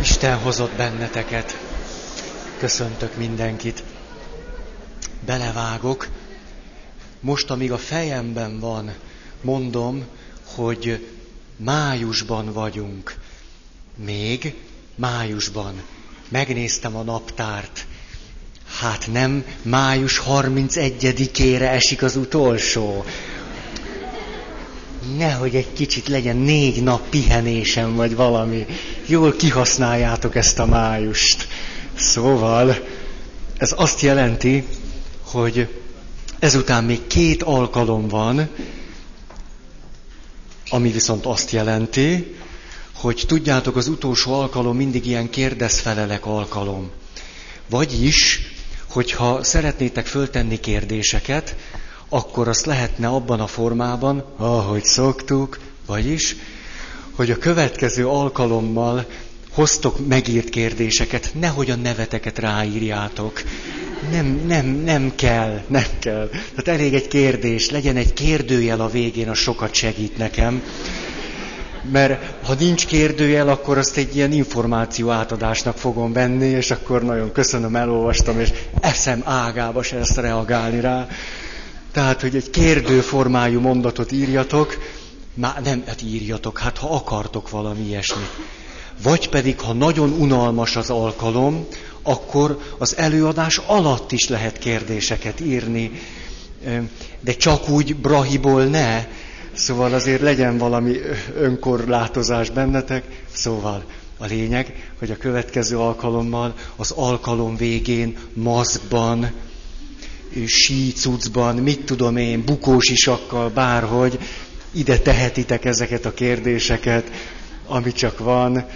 Isten hozott benneteket. Köszöntök mindenkit. Belevágok. Most, amíg a fejemben van, mondom, hogy májusban vagyunk. Még májusban. Megnéztem a naptárt. Hát nem május 31-ére esik az utolsó. Nehogy egy kicsit legyen négy nap pihenésem, vagy valami. Jól kihasználjátok ezt a májust. Szóval, ez azt jelenti, hogy ezután még két alkalom van, ami viszont azt jelenti, hogy tudjátok, az utolsó alkalom mindig ilyen kérdezfelelek alkalom. Vagyis, hogyha szeretnétek föltenni kérdéseket, akkor azt lehetne abban a formában, ahogy szoktuk, vagyis, hogy a következő alkalommal hoztok megírt kérdéseket, nehogy a neveteket ráírjátok. Nem, nem, nem kell, nem kell. Tehát elég egy kérdés, legyen egy kérdőjel a végén, az sokat segít nekem. Mert ha nincs kérdőjel, akkor azt egy ilyen információ átadásnak fogom venni, és akkor nagyon köszönöm, elolvastam, és eszem ágába se ezt reagálni rá. Tehát, hogy egy kérdőformájú mondatot írjatok, már nem, hát írjatok, hát ha akartok valami ilyesmit. Vagy pedig, ha nagyon unalmas az alkalom, akkor az előadás alatt is lehet kérdéseket írni, de csak úgy brahiból ne, szóval azért legyen valami önkorlátozás bennetek. Szóval a lényeg, hogy a következő alkalommal az alkalom végén maszkban, sícucban, mit tudom én, bukós isakkal, bárhogy, ide tehetitek ezeket a kérdéseket, ami csak van,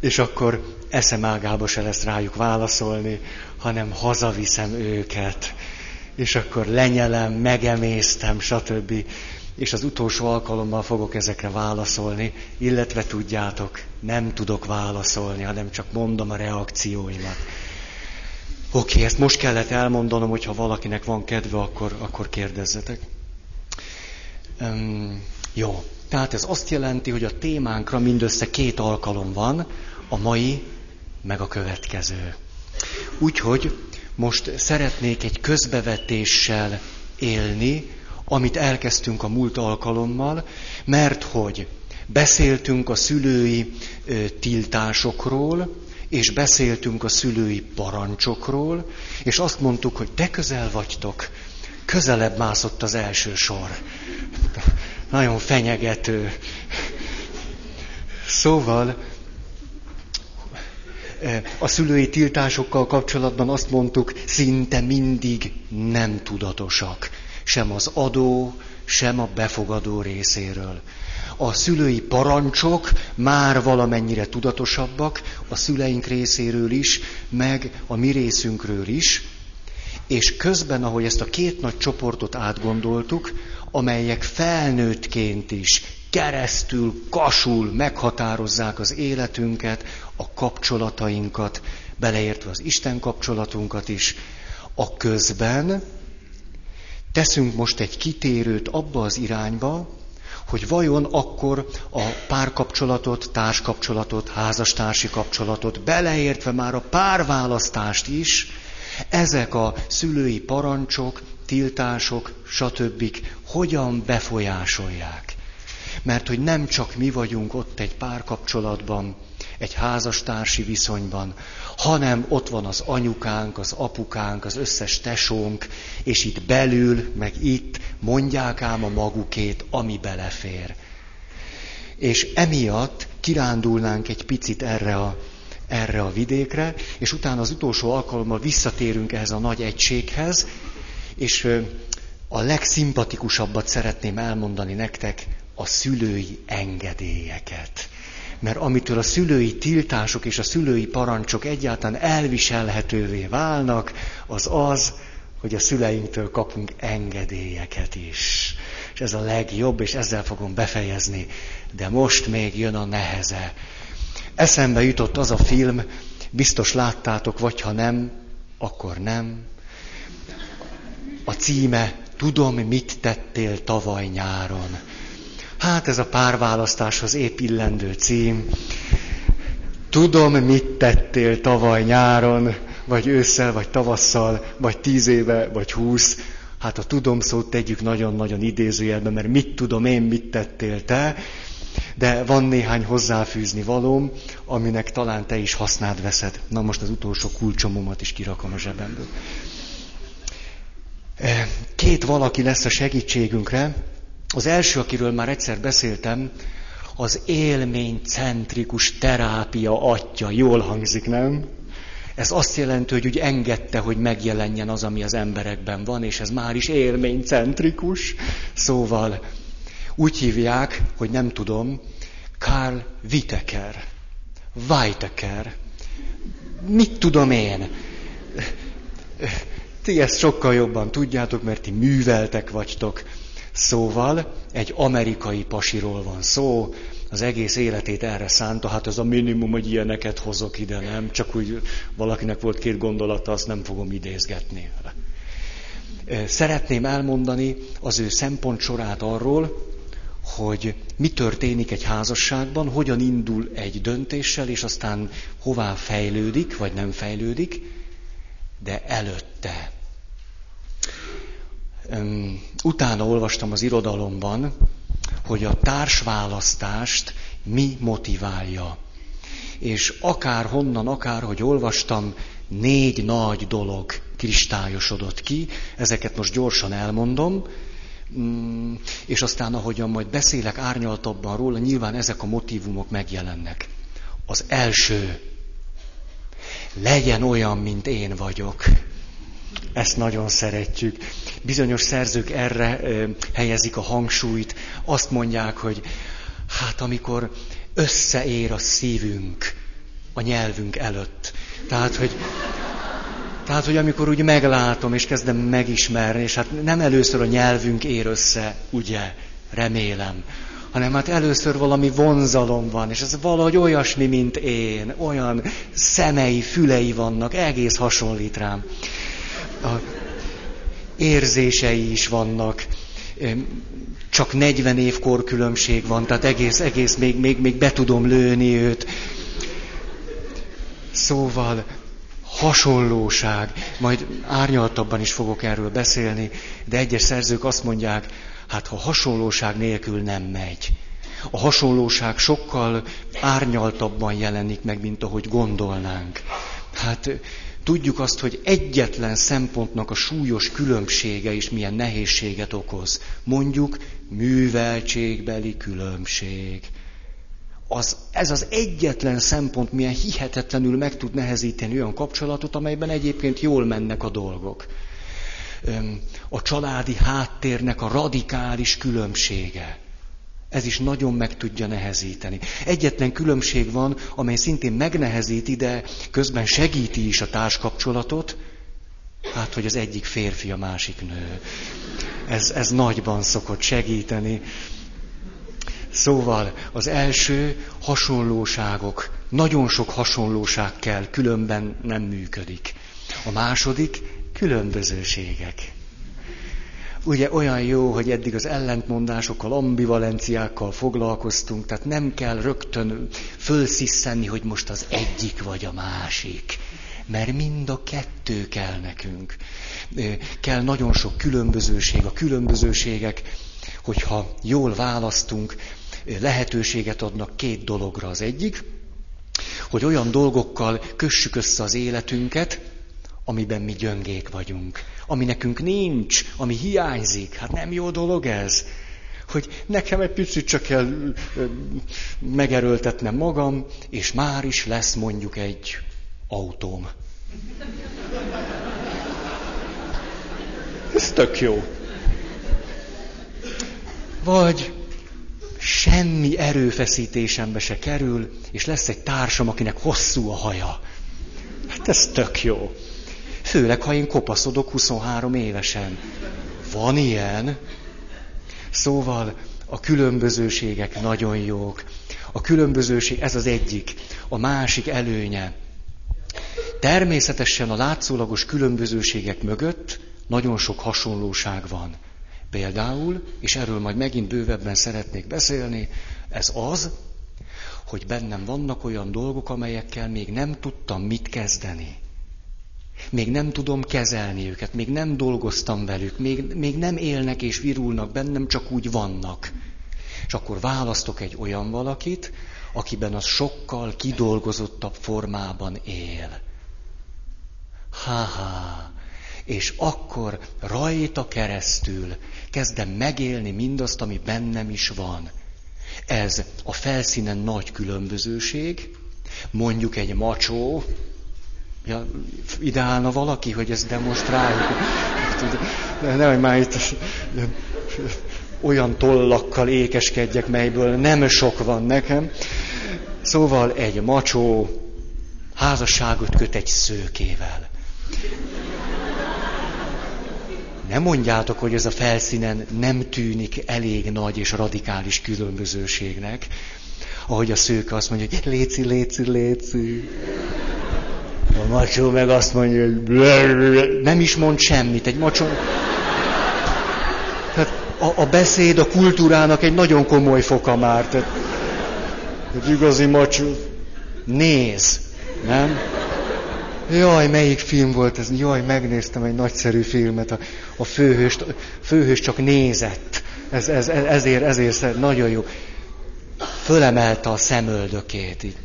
és akkor eszemágába se lesz rájuk válaszolni, hanem hazaviszem őket, és akkor lenyelem, megemésztem, stb. És az utolsó alkalommal fogok ezekre válaszolni, illetve tudjátok, nem tudok válaszolni, hanem csak mondom a reakcióimat. Oké, okay, ezt most kellett elmondanom, hogyha valakinek van kedve, akkor, akkor kérdezzetek. Um, jó, tehát ez azt jelenti, hogy a témánkra mindössze két alkalom van, a mai, meg a következő. Úgyhogy most szeretnék egy közbevetéssel élni, amit elkezdtünk a múlt alkalommal, mert hogy beszéltünk a szülői ö, tiltásokról, és beszéltünk a szülői parancsokról, és azt mondtuk, hogy te közel vagytok, közelebb mászott az első sor. Nagyon fenyegető. Szóval a szülői tiltásokkal kapcsolatban azt mondtuk, szinte mindig nem tudatosak. Sem az adó, sem a befogadó részéről. A szülői parancsok már valamennyire tudatosabbak, a szüleink részéről is, meg a mi részünkről is, és közben, ahogy ezt a két nagy csoportot átgondoltuk, amelyek felnőttként is keresztül, kasul meghatározzák az életünket, a kapcsolatainkat, beleértve az Isten kapcsolatunkat is, a közben teszünk most egy kitérőt abba az irányba, hogy vajon akkor a párkapcsolatot, társkapcsolatot, házastársi kapcsolatot, beleértve már a párválasztást is, ezek a szülői parancsok, tiltások, stb. hogyan befolyásolják. Mert hogy nem csak mi vagyunk ott egy párkapcsolatban, egy házastársi viszonyban, hanem ott van az anyukánk, az apukánk, az összes tesónk, és itt belül, meg itt mondják ám a magukét, ami belefér. És emiatt kirándulnánk egy picit erre a, erre a vidékre, és utána az utolsó alkalommal visszatérünk ehhez a nagy egységhez, és a legszimpatikusabbat szeretném elmondani nektek, a szülői engedélyeket mert amitől a szülői tiltások és a szülői parancsok egyáltalán elviselhetővé válnak, az az, hogy a szüleinktől kapunk engedélyeket is. És ez a legjobb, és ezzel fogom befejezni. De most még jön a neheze. Eszembe jutott az a film, biztos láttátok, vagy ha nem, akkor nem. A címe Tudom, mit tettél tavaly nyáron. Hát ez a párválasztáshoz épp illendő cím. tudom, mit tettél tavaly nyáron, vagy ősszel, vagy tavasszal, vagy tíz éve, vagy húsz. Hát a tudom szót tegyük nagyon-nagyon idézőjelbe, mert mit tudom én, mit tettél te, de van néhány hozzáfűzni valóm, aminek talán te is hasznád veszed. Na most az utolsó kulcsomomat is kirakom a zsebemből. Két valaki lesz a segítségünkre. Az első, akiről már egyszer beszéltem, az élménycentrikus terápia atya. Jól hangzik, nem? Ez azt jelenti, hogy úgy engedte, hogy megjelenjen az, ami az emberekben van, és ez már is élménycentrikus. Szóval úgy hívják, hogy nem tudom, Karl Witteker, Weiteker, mit tudom én. Ti ezt sokkal jobban tudjátok, mert ti műveltek vagytok. Szóval egy amerikai pasiról van szó, az egész életét erre szánta, hát ez a minimum, hogy ilyeneket hozok ide, nem? Csak úgy valakinek volt két gondolata, azt nem fogom idézgetni. Szeretném elmondani az ő szempont sorát arról, hogy mi történik egy házasságban, hogyan indul egy döntéssel, és aztán hová fejlődik, vagy nem fejlődik, de előtte. Utána olvastam az irodalomban, hogy a társválasztást mi motiválja. És akár honnan, akár hogy olvastam, négy nagy dolog kristályosodott ki, ezeket most gyorsan elmondom, mm, és aztán ahogyan majd beszélek árnyaltabban róla, nyilván ezek a motivumok megjelennek. Az első, legyen olyan, mint én vagyok. Ezt nagyon szeretjük. Bizonyos szerzők erre helyezik a hangsúlyt. Azt mondják, hogy hát amikor összeér a szívünk a nyelvünk előtt. Tehát, hogy, tehát, hogy amikor úgy meglátom, és kezdem megismerni, és hát nem először a nyelvünk ér össze, ugye, remélem, hanem hát először valami vonzalom van, és ez valahogy olyasmi, mint én, olyan szemei, fülei vannak, egész hasonlít rám a érzései is vannak. Csak 40 év korkülönbség van, tehát egész, egész még, még, még be tudom lőni őt. Szóval hasonlóság, majd árnyaltabban is fogok erről beszélni, de egyes szerzők azt mondják, hát ha hasonlóság nélkül nem megy. A hasonlóság sokkal árnyaltabban jelenik meg, mint ahogy gondolnánk. Hát Tudjuk azt, hogy egyetlen szempontnak a súlyos különbsége is milyen nehézséget okoz. Mondjuk műveltségbeli különbség. Az, ez az egyetlen szempont milyen hihetetlenül meg tud nehezíteni olyan kapcsolatot, amelyben egyébként jól mennek a dolgok. A családi háttérnek a radikális különbsége. Ez is nagyon meg tudja nehezíteni. Egyetlen különbség van, amely szintén megnehezíti, de közben segíti is a társkapcsolatot, hát, hogy az egyik férfi, a másik nő. Ez, ez nagyban szokott segíteni. Szóval az első hasonlóságok, nagyon sok hasonlóság kell, különben nem működik. A második különbözőségek. Ugye olyan jó, hogy eddig az ellentmondásokkal, ambivalenciákkal foglalkoztunk, tehát nem kell rögtön fölsziszenni, hogy most az egyik vagy a másik. Mert mind a kettő kell nekünk. Kell nagyon sok különbözőség. A különbözőségek, hogyha jól választunk, lehetőséget adnak két dologra. Az egyik, hogy olyan dolgokkal kössük össze az életünket, amiben mi gyöngék vagyunk ami nekünk nincs, ami hiányzik. Hát nem jó dolog ez. Hogy nekem egy picit csak kell megerőltetnem magam, és már is lesz mondjuk egy autóm. Ez tök jó. Vagy semmi erőfeszítésembe se kerül, és lesz egy társam, akinek hosszú a haja. Hát ez tök jó. Főleg, ha én kopaszodok 23 évesen. Van ilyen. Szóval a különbözőségek nagyon jók. A különbözőség, ez az egyik. A másik előnye. Természetesen a látszólagos különbözőségek mögött nagyon sok hasonlóság van. Például, és erről majd megint bővebben szeretnék beszélni, ez az, hogy bennem vannak olyan dolgok, amelyekkel még nem tudtam mit kezdeni. Még nem tudom kezelni őket, még nem dolgoztam velük, még, még nem élnek és virulnak bennem, csak úgy vannak. És akkor választok egy olyan valakit, akiben az sokkal kidolgozottabb formában él. Ha-ha. És akkor rajta keresztül kezdem megélni mindazt, ami bennem is van. Ez a felszínen nagy különbözőség, mondjuk egy macsó, ja, ideálna valaki, hogy ezt demonstráljuk. Nem, már itt olyan tollakkal ékeskedjek, melyből nem sok van nekem. Szóval egy macsó házasságot köt egy szőkével. Nem mondjátok, hogy ez a felszínen nem tűnik elég nagy és radikális különbözőségnek, ahogy a szőke azt mondja, hogy léci, léci, léci. A macsó meg azt mondja, hogy nem is mond semmit. Egy macsó... Tehát a, a beszéd a kultúrának egy nagyon komoly foka már. Tehát, egy igazi macsó. Néz, nem? Jaj, melyik film volt ez? Jaj, megnéztem egy nagyszerű filmet. A, a főhős, főhős csak nézett. Ez, ez, ezért, ezért nagyon jó. Fölemelte a szemöldökét. Így.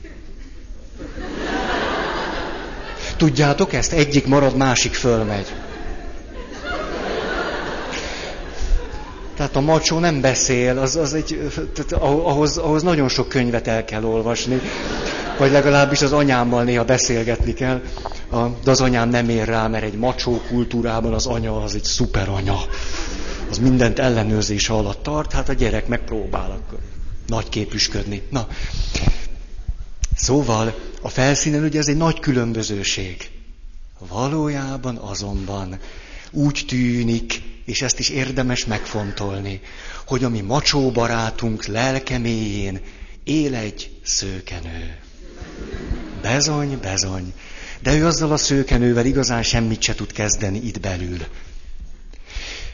Tudjátok ezt? Egyik marad, másik fölmegy. Tehát a macsó nem beszél, az, az egy, tehát ahhoz, ahhoz nagyon sok könyvet el kell olvasni. Vagy legalábbis az anyámmal néha beszélgetni kell. De az anyám nem ér rá, mert egy macsó kultúrában az anya az egy szuper anya. Az mindent ellenőrzés alatt tart, hát a gyerek megpróbál akkor nagy képüsködni. Na, szóval a felszínen ugye ez egy nagy különbözőség. Valójában azonban úgy tűnik, és ezt is érdemes megfontolni, hogy a mi macsó barátunk lelkeméjén él egy szőkenő. Bezony, bezony. De ő azzal a szőkenővel igazán semmit se tud kezdeni itt belül.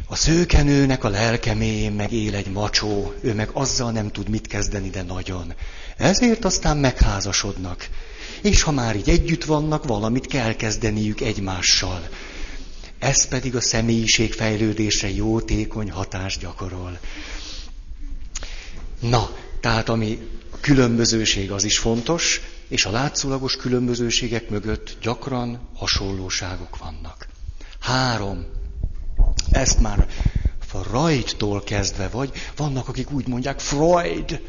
A szőkenőnek a lelkeméjén meg él egy macsó, ő meg azzal nem tud mit kezdeni, de nagyon. Ezért aztán megházasodnak. És ha már így együtt vannak, valamit kell kezdeniük egymással. Ez pedig a személyiség fejlődésre jótékony hatást gyakorol. Na, tehát ami különbözőség az is fontos, és a látszólagos különbözőségek mögött gyakran hasonlóságok vannak. Három. Ezt már Freudtól kezdve vagy, vannak, akik úgy mondják, Freud,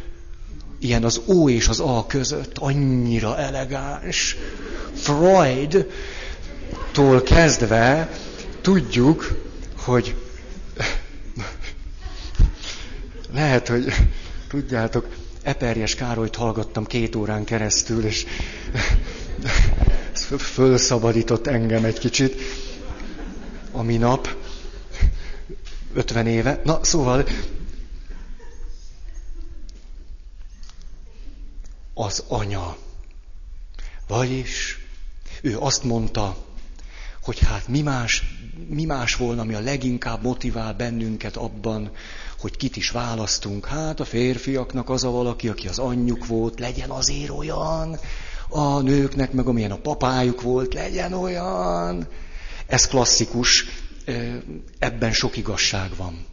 ilyen az O és az A között, annyira elegáns. Freud-tól kezdve tudjuk, hogy lehet, hogy tudjátok, Eperjes Károlyt hallgattam két órán keresztül, és fölszabadított engem egy kicsit a minap, 50 éve. Na, szóval az anya. Vagyis ő azt mondta, hogy hát mi más, mi más volna, ami a leginkább motivál bennünket abban, hogy kit is választunk. Hát a férfiaknak az a valaki, aki az anyjuk volt, legyen azért olyan, a nőknek meg amilyen a papájuk volt, legyen olyan. Ez klasszikus, ebben sok igazság van.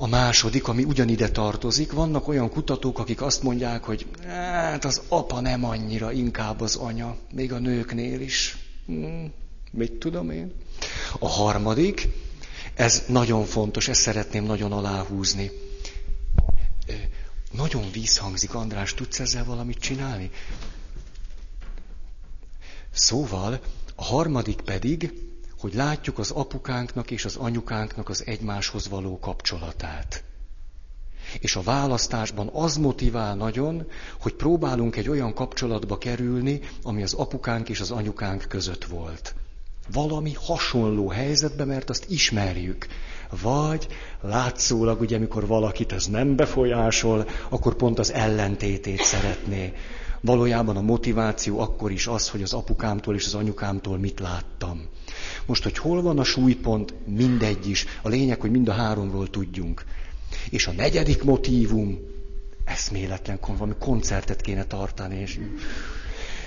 A második, ami ugyanide tartozik, vannak olyan kutatók, akik azt mondják, hogy hát az apa nem annyira, inkább az anya, még a nőknél is. Hmm, mit tudom én? A harmadik, ez nagyon fontos, ezt szeretném nagyon aláhúzni. Nagyon vízhangzik, András, tudsz ezzel valamit csinálni? Szóval, a harmadik pedig, hogy látjuk az apukánknak és az anyukánknak az egymáshoz való kapcsolatát. És a választásban az motivál nagyon, hogy próbálunk egy olyan kapcsolatba kerülni, ami az apukánk és az anyukánk között volt. Valami hasonló helyzetbe, mert azt ismerjük. Vagy látszólag, ugye, amikor valakit ez nem befolyásol, akkor pont az ellentétét szeretné. Valójában a motiváció akkor is az, hogy az apukámtól és az anyukámtól mit láttam. Most, hogy hol van a súlypont, mindegy is. A lényeg, hogy mind a háromról tudjunk. És a negyedik motívum, eszméletlen, valami koncertet kéne tartani. És...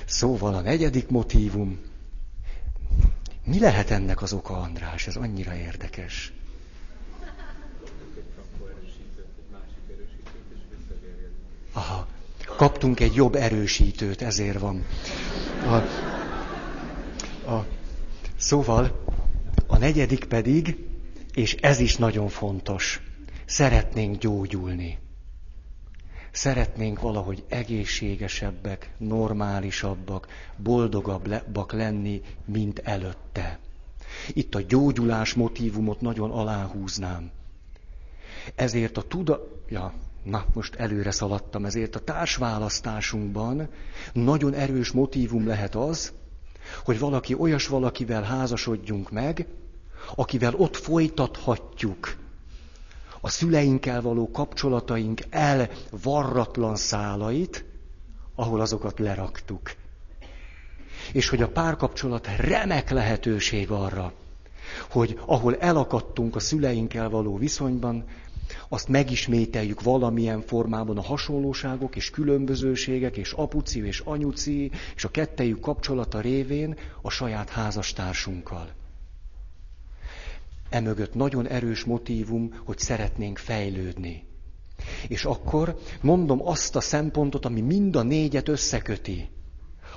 Szóval a negyedik motívum. Mi lehet ennek az oka, András? Ez annyira érdekes. Aha, kaptunk egy jobb erősítőt, ezért van. A, a, szóval a negyedik pedig, és ez is nagyon fontos, szeretnénk gyógyulni. Szeretnénk valahogy egészségesebbek, normálisabbak, boldogabbak lenni, mint előtte. Itt a gyógyulás motívumot nagyon aláhúznám. Ezért a tuda... Ja, na, most előre szaladtam, ezért a társválasztásunkban nagyon erős motívum lehet az, hogy valaki olyas valakivel házasodjunk meg, akivel ott folytathatjuk a szüleinkkel való kapcsolataink elvarratlan szálait, ahol azokat leraktuk. És hogy a párkapcsolat remek lehetőség arra, hogy ahol elakadtunk a szüleinkkel való viszonyban, azt megismételjük valamilyen formában a hasonlóságok és különbözőségek és apuci és anyuci és a kettejük kapcsolata révén a saját házastársunkkal. Emögött nagyon erős motívum, hogy szeretnénk fejlődni. És akkor mondom azt a szempontot, ami mind a négyet összeköti,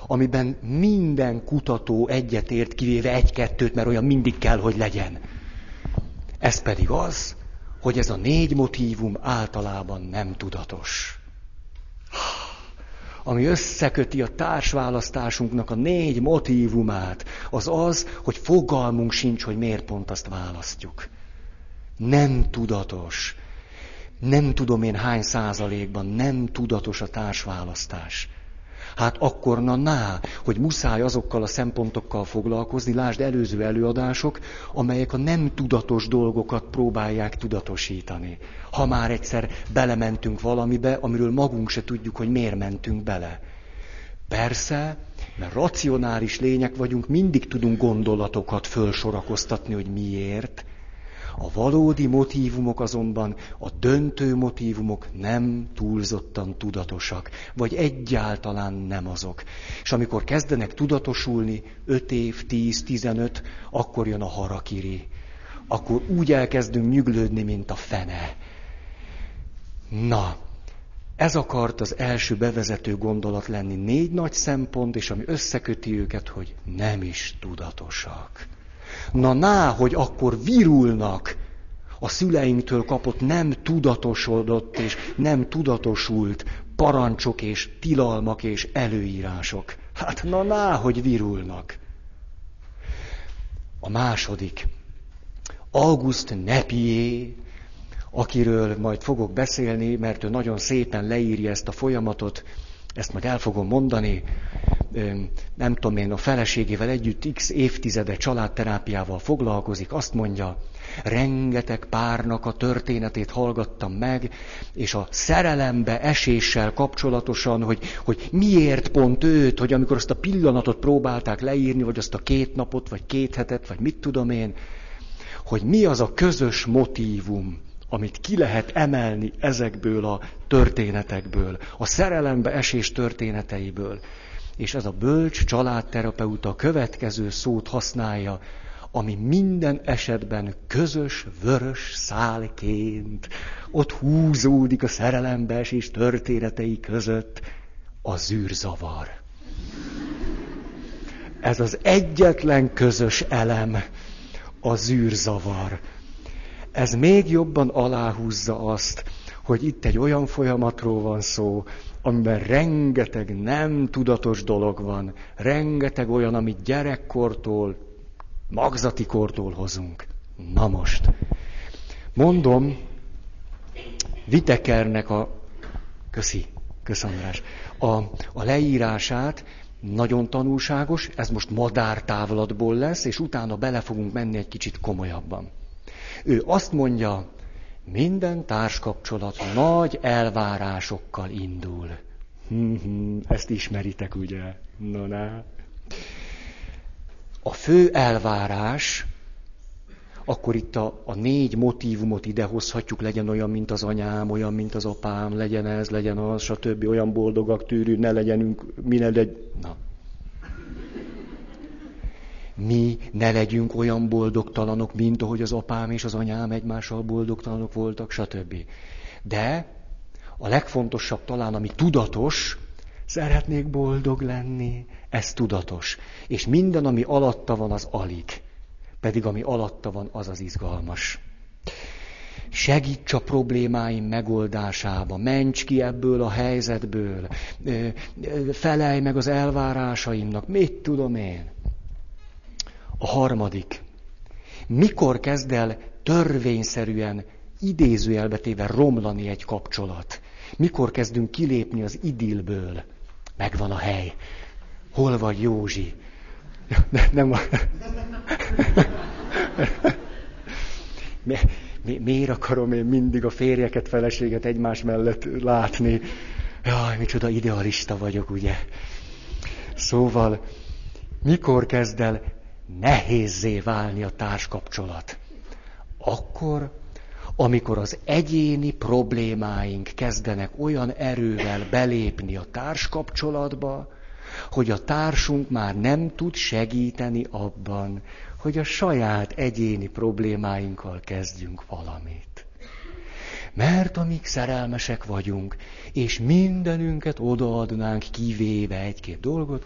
amiben minden kutató egyetért, kivéve egy-kettőt, mert olyan mindig kell, hogy legyen. Ez pedig az, hogy ez a négy motívum általában nem tudatos. Ami összeköti a társválasztásunknak a négy motívumát, az az, hogy fogalmunk sincs, hogy miért pont azt választjuk. Nem tudatos. Nem tudom én hány százalékban nem tudatos a társválasztás. Hát akkor na ná, hogy muszáj azokkal a szempontokkal foglalkozni, lásd előző előadások, amelyek a nem tudatos dolgokat próbálják tudatosítani. Ha már egyszer belementünk valamibe, amiről magunk se tudjuk, hogy miért mentünk bele. Persze, mert racionális lények vagyunk, mindig tudunk gondolatokat fölsorakoztatni, hogy miért, a valódi motívumok azonban, a döntő motívumok nem túlzottan tudatosak, vagy egyáltalán nem azok. És amikor kezdenek tudatosulni, 5 év, 10, 15, akkor jön a harakiri. Akkor úgy elkezdünk nyüglődni, mint a fene. Na, ez akart az első bevezető gondolat lenni. Négy nagy szempont, és ami összeköti őket, hogy nem is tudatosak. Na ná, hogy akkor virulnak a szüleinktől kapott nem tudatosodott és nem tudatosult parancsok és tilalmak és előírások. Hát na ná, hogy virulnak. A második. August Nepié, akiről majd fogok beszélni, mert ő nagyon szépen leírja ezt a folyamatot, ezt majd el fogom mondani, nem tudom én, a feleségével együtt x évtizede családterápiával foglalkozik, azt mondja, rengeteg párnak a történetét hallgattam meg, és a szerelembe eséssel kapcsolatosan, hogy, hogy miért pont őt, hogy amikor azt a pillanatot próbálták leírni, vagy azt a két napot, vagy két hetet, vagy mit tudom én, hogy mi az a közös motívum, amit ki lehet emelni ezekből a történetekből, a szerelembe esés történeteiből. És ez a bölcs családterapeuta következő szót használja, ami minden esetben közös vörös szálként ott húzódik a szerelembe esés történetei között, a zűrzavar. Ez az egyetlen közös elem, a zűrzavar ez még jobban aláhúzza azt, hogy itt egy olyan folyamatról van szó, amiben rengeteg nem tudatos dolog van, rengeteg olyan, amit gyerekkortól, magzati kortól hozunk. Na most, mondom, Vitekernek a, köszi, köszönöm a, a leírását, nagyon tanulságos, ez most madártávlatból lesz, és utána bele fogunk menni egy kicsit komolyabban. Ő azt mondja, minden társkapcsolat nagy elvárásokkal indul. Ezt ismeritek, ugye? No, na. A fő elvárás akkor itt a, a négy motívumot idehozhatjuk, legyen olyan, mint az anyám, olyan, mint az apám, legyen ez, legyen az, stb. Olyan boldogak tűrű, ne legyenünk, mi ne legy... Na. Mi ne legyünk olyan boldogtalanok, mint ahogy az apám és az anyám egymással boldogtalanok voltak, stb. De a legfontosabb talán, ami tudatos, szeretnék boldog lenni, ez tudatos. És minden, ami alatta van, az alig. Pedig ami alatta van, az az izgalmas. Segíts a problémáim megoldásába, ments ki ebből a helyzetből, felelj meg az elvárásaimnak, mit tudom én. A harmadik. Mikor kezd el törvényszerűen, idézőjelbetéve romlani egy kapcsolat? Mikor kezdünk kilépni az idillből? Megvan a hely. Hol vagy Józsi? Ne, nem mi, mi, miért akarom én mindig a férjeket, feleséget egymás mellett látni? Jaj, micsoda idealista vagyok, ugye? Szóval, mikor kezd el nehézzé válni a társkapcsolat? Akkor, amikor az egyéni problémáink kezdenek olyan erővel belépni a társkapcsolatba, hogy a társunk már nem tud segíteni abban, hogy a saját egyéni problémáinkkal kezdjünk valamit. Mert amíg szerelmesek vagyunk, és mindenünket odaadnánk kivéve egy-két dolgot,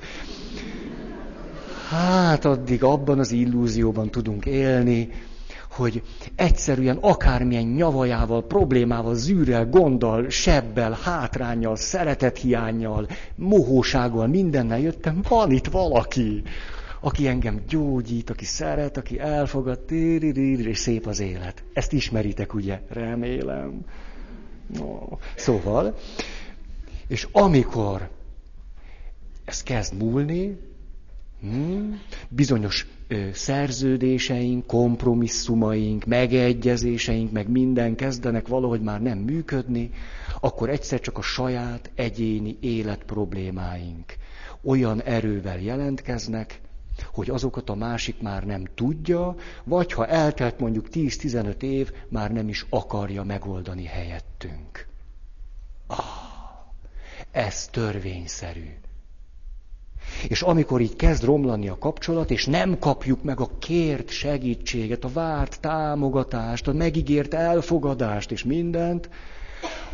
hát addig abban az illúzióban tudunk élni, hogy egyszerűen akármilyen nyavajával, problémával, zűrrel, gonddal, sebbel, hátrányjal, szeretethiányjal, mohósággal, mindennel jöttem, van itt valaki, aki engem gyógyít, aki szeret, aki elfogad, és szép az élet. Ezt ismeritek, ugye? Remélem. No. Szóval, és amikor ez kezd múlni, Hmm? Bizonyos ö, szerződéseink, kompromisszumaink, megegyezéseink, meg minden kezdenek valahogy már nem működni, akkor egyszer csak a saját egyéni élet problémáink olyan erővel jelentkeznek, hogy azokat a másik már nem tudja, vagy ha eltelt mondjuk 10-15 év, már nem is akarja megoldani helyettünk. Ah, ez törvényszerű. És amikor így kezd romlani a kapcsolat, és nem kapjuk meg a kért segítséget, a várt támogatást, a megígért elfogadást és mindent,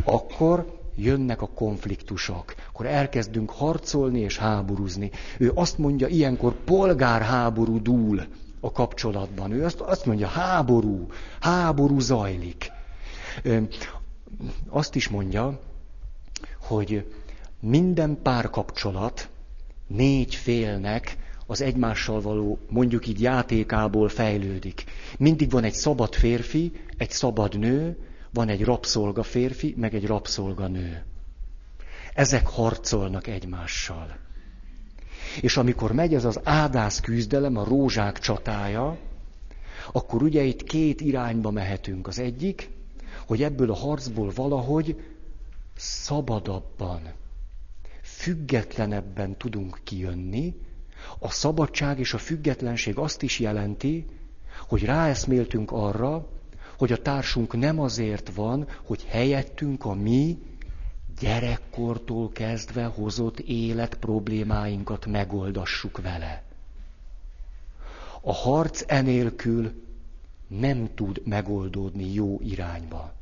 akkor jönnek a konfliktusok. Akkor elkezdünk harcolni és háborúzni. Ő azt mondja, ilyenkor polgárháború dúl a kapcsolatban. Ő azt, azt mondja, háború, háború zajlik. Azt is mondja, hogy minden párkapcsolat négy félnek az egymással való, mondjuk így játékából fejlődik. Mindig van egy szabad férfi, egy szabad nő, van egy rabszolga férfi, meg egy rabszolga nő. Ezek harcolnak egymással. És amikor megy ez az ádász küzdelem, a rózsák csatája, akkor ugye itt két irányba mehetünk. Az egyik, hogy ebből a harcból valahogy szabadabban, függetlenebben tudunk kijönni, a szabadság és a függetlenség azt is jelenti, hogy ráeszméltünk arra, hogy a társunk nem azért van, hogy helyettünk a mi gyerekkortól kezdve hozott élet problémáinkat megoldassuk vele. A harc enélkül nem tud megoldódni jó irányba.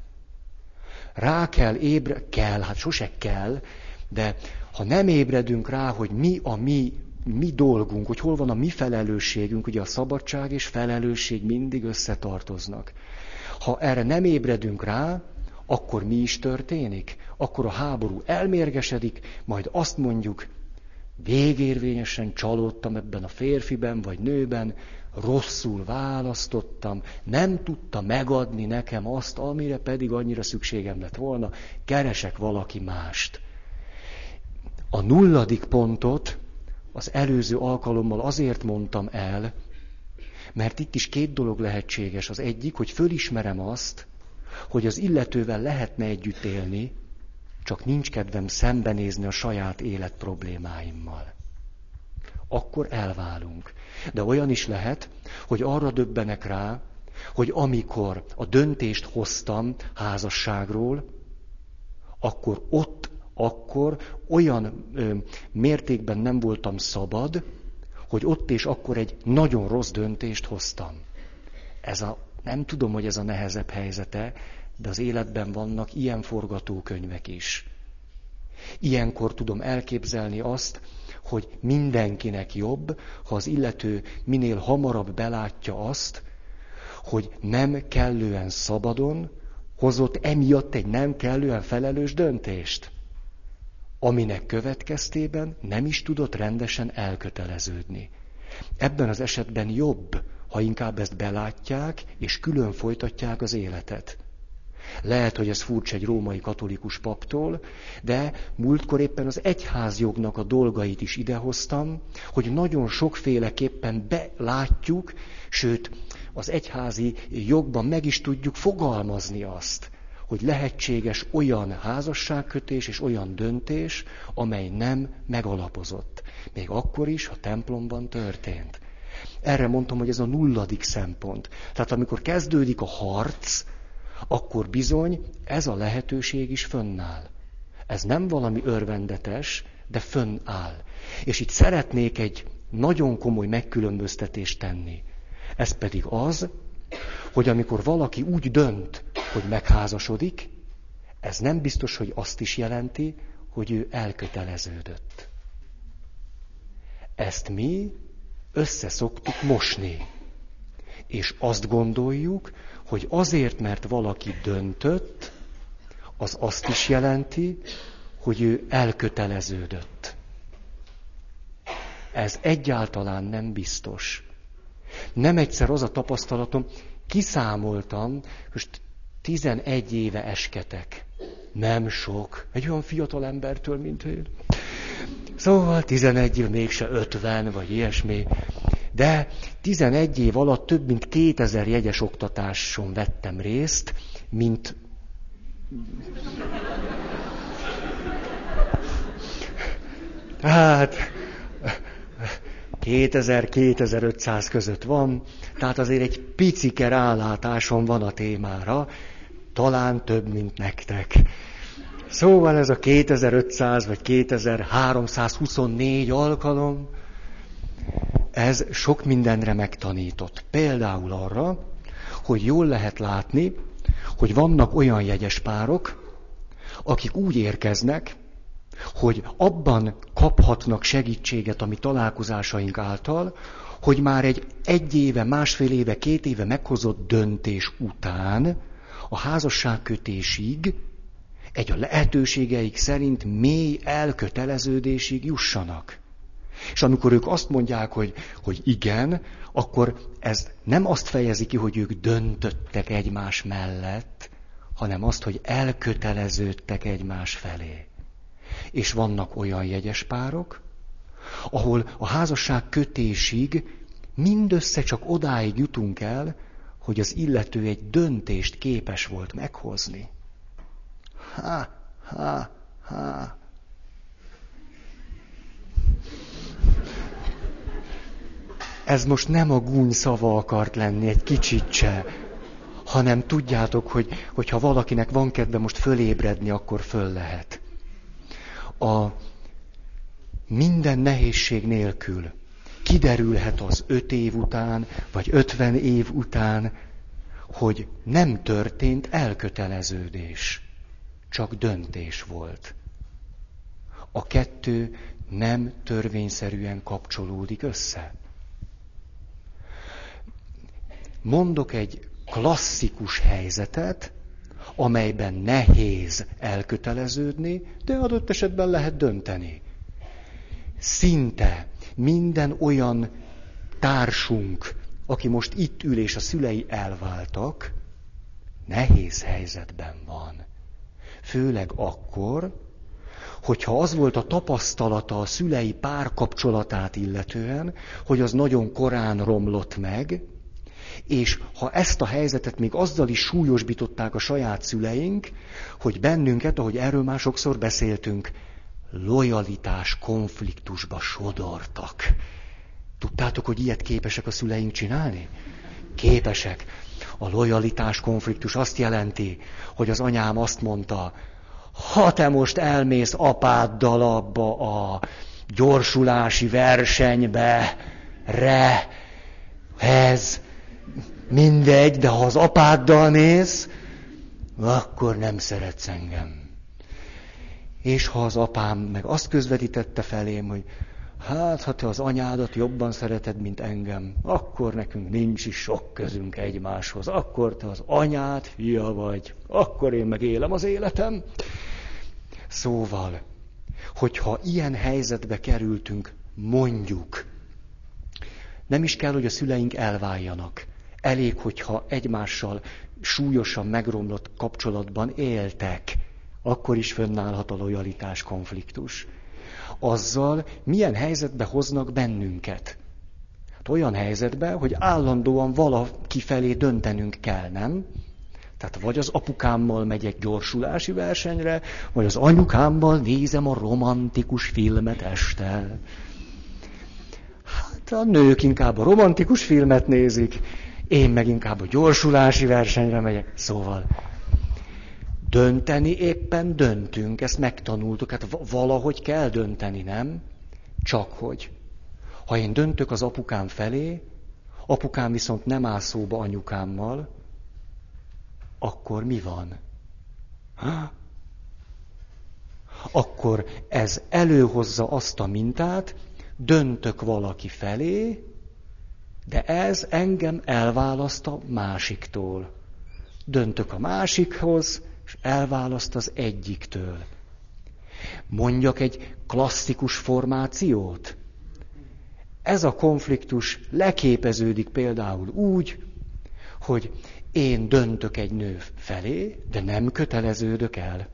Rá kell ébre, kell, hát sose kell, de ha nem ébredünk rá, hogy mi a mi, mi dolgunk, hogy hol van a mi felelősségünk, ugye a szabadság és felelősség mindig összetartoznak. Ha erre nem ébredünk rá, akkor mi is történik? Akkor a háború elmérgesedik, majd azt mondjuk, végérvényesen csalódtam ebben a férfiben vagy nőben, rosszul választottam, nem tudta megadni nekem azt, amire pedig annyira szükségem lett volna, keresek valaki mást. A nulladik pontot az előző alkalommal azért mondtam el, mert itt is két dolog lehetséges. Az egyik, hogy fölismerem azt, hogy az illetővel lehetne együtt élni, csak nincs kedvem szembenézni a saját élet problémáimmal. Akkor elválunk. De olyan is lehet, hogy arra döbbenek rá, hogy amikor a döntést hoztam házasságról, akkor ott, akkor olyan ö, mértékben nem voltam szabad, hogy ott és akkor egy nagyon rossz döntést hoztam. Ez a, nem tudom, hogy ez a nehezebb helyzete, de az életben vannak ilyen forgatókönyvek is. Ilyenkor tudom elképzelni azt, hogy mindenkinek jobb, ha az illető minél hamarabb belátja azt, hogy nem kellően szabadon hozott emiatt egy nem kellően felelős döntést, aminek következtében nem is tudott rendesen elköteleződni. Ebben az esetben jobb, ha inkább ezt belátják, és külön folytatják az életet. Lehet, hogy ez furcsa egy római katolikus paptól, de múltkor éppen az egyházjognak a dolgait is idehoztam, hogy nagyon sokféleképpen belátjuk, sőt, az egyházi jogban meg is tudjuk fogalmazni azt, hogy lehetséges olyan házasságkötés és olyan döntés, amely nem megalapozott. Még akkor is, ha templomban történt. Erre mondtam, hogy ez a nulladik szempont. Tehát amikor kezdődik a harc, akkor bizony ez a lehetőség is fönnáll. Ez nem valami örvendetes, de fönnáll. És itt szeretnék egy nagyon komoly megkülönböztetést tenni. Ez pedig az, hogy amikor valaki úgy dönt, hogy megházasodik, ez nem biztos, hogy azt is jelenti, hogy ő elköteleződött. Ezt mi összeszoktuk mosni. És azt gondoljuk, hogy azért, mert valaki döntött, az azt is jelenti, hogy ő elköteleződött. Ez egyáltalán nem biztos. Nem egyszer az a tapasztalatom, kiszámoltam, most 11 éve esketek. Nem sok. Egy olyan fiatal embertől, mint én. Szóval 11 év, mégse 50, vagy ilyesmi. De 11 év alatt több mint 2000 jegyes oktatáson vettem részt, mint Hát 2000-2500 között van, tehát azért egy picike rálátásom van a témára, talán több, mint nektek. Szóval ez a 2500 vagy 2324 alkalom, ez sok mindenre megtanított. Például arra, hogy jól lehet látni, hogy vannak olyan jegyes párok, akik úgy érkeznek, hogy abban kaphatnak segítséget a mi találkozásaink által, hogy már egy egy éve, másfél éve, két éve meghozott döntés után a házasságkötésig egy a lehetőségeik szerint mély elköteleződésig jussanak. És amikor ők azt mondják, hogy, hogy igen, akkor ez nem azt fejezi ki, hogy ők döntöttek egymás mellett, hanem azt, hogy elköteleződtek egymás felé. És vannak olyan jegyes párok, ahol a házasság kötésig mindössze csak odáig jutunk el, hogy az illető egy döntést képes volt meghozni. Ha, ha, ha. Ez most nem a gúny szava akart lenni, egy kicsit se, hanem tudjátok, hogy, ha valakinek van kedve most fölébredni, akkor föl lehet. A minden nehézség nélkül kiderülhet az öt év után, vagy ötven év után, hogy nem történt elköteleződés, csak döntés volt. A kettő nem törvényszerűen kapcsolódik össze. Mondok egy klasszikus helyzetet, amelyben nehéz elköteleződni, de adott esetben lehet dönteni. Szinte minden olyan társunk, aki most itt ül és a szülei elváltak, nehéz helyzetben van. Főleg akkor, hogyha az volt a tapasztalata a szülei párkapcsolatát illetően, hogy az nagyon korán romlott meg, és ha ezt a helyzetet még azzal is súlyosbították a saját szüleink, hogy bennünket, ahogy erről már sokszor beszéltünk, lojalitás konfliktusba sodortak. Tudtátok, hogy ilyet képesek a szüleink csinálni? Képesek. A lojalitás konfliktus azt jelenti, hogy az anyám azt mondta, ha te most elmész apáddal abba a gyorsulási versenybe, re, ez, mindegy, de ha az apáddal mész, akkor nem szeretsz engem. És ha az apám meg azt közvetítette felém, hogy hát, ha te az anyádat jobban szereted, mint engem, akkor nekünk nincs is sok közünk egymáshoz. Akkor te az anyád fia vagy, akkor én meg élem az életem. Szóval, hogyha ilyen helyzetbe kerültünk, mondjuk, nem is kell, hogy a szüleink elváljanak. Elég, hogyha egymással súlyosan megromlott kapcsolatban éltek, akkor is fönnállhat a lojalitás konfliktus. Azzal milyen helyzetbe hoznak bennünket. Hát olyan helyzetbe, hogy állandóan valaki felé döntenünk kell, nem? Tehát vagy az apukámmal megyek gyorsulási versenyre, vagy az anyukámmal nézem a romantikus filmet este. Hát a nők inkább a romantikus filmet nézik, én meg inkább a gyorsulási versenyre megyek. Szóval dönteni éppen döntünk, ezt megtanultuk, hát valahogy kell dönteni, nem? Csak hogy. Ha én döntök az apukám felé, apukám viszont nem áll szóba anyukámmal, akkor mi van? Ha? Akkor ez előhozza azt a mintát, döntök valaki felé, de ez engem elválaszt a másiktól. Döntök a másikhoz, és elválaszt az egyiktől. Mondjak egy klasszikus formációt. Ez a konfliktus leképeződik például úgy, hogy én döntök egy nő felé, de nem köteleződök el.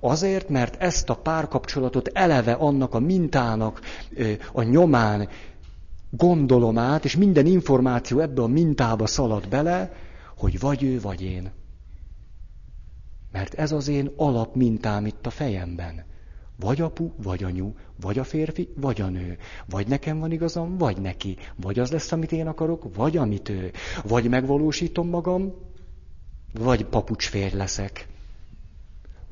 Azért, mert ezt a párkapcsolatot eleve annak a mintának a nyomán gondolom át, és minden információ ebbe a mintába szalad bele, hogy vagy ő, vagy én. Mert ez az én alapmintám itt a fejemben. Vagy apu, vagy anyu, vagy a férfi, vagy a nő. Vagy nekem van igazam, vagy neki. Vagy az lesz, amit én akarok, vagy amit ő. Vagy megvalósítom magam, vagy papucsférj leszek.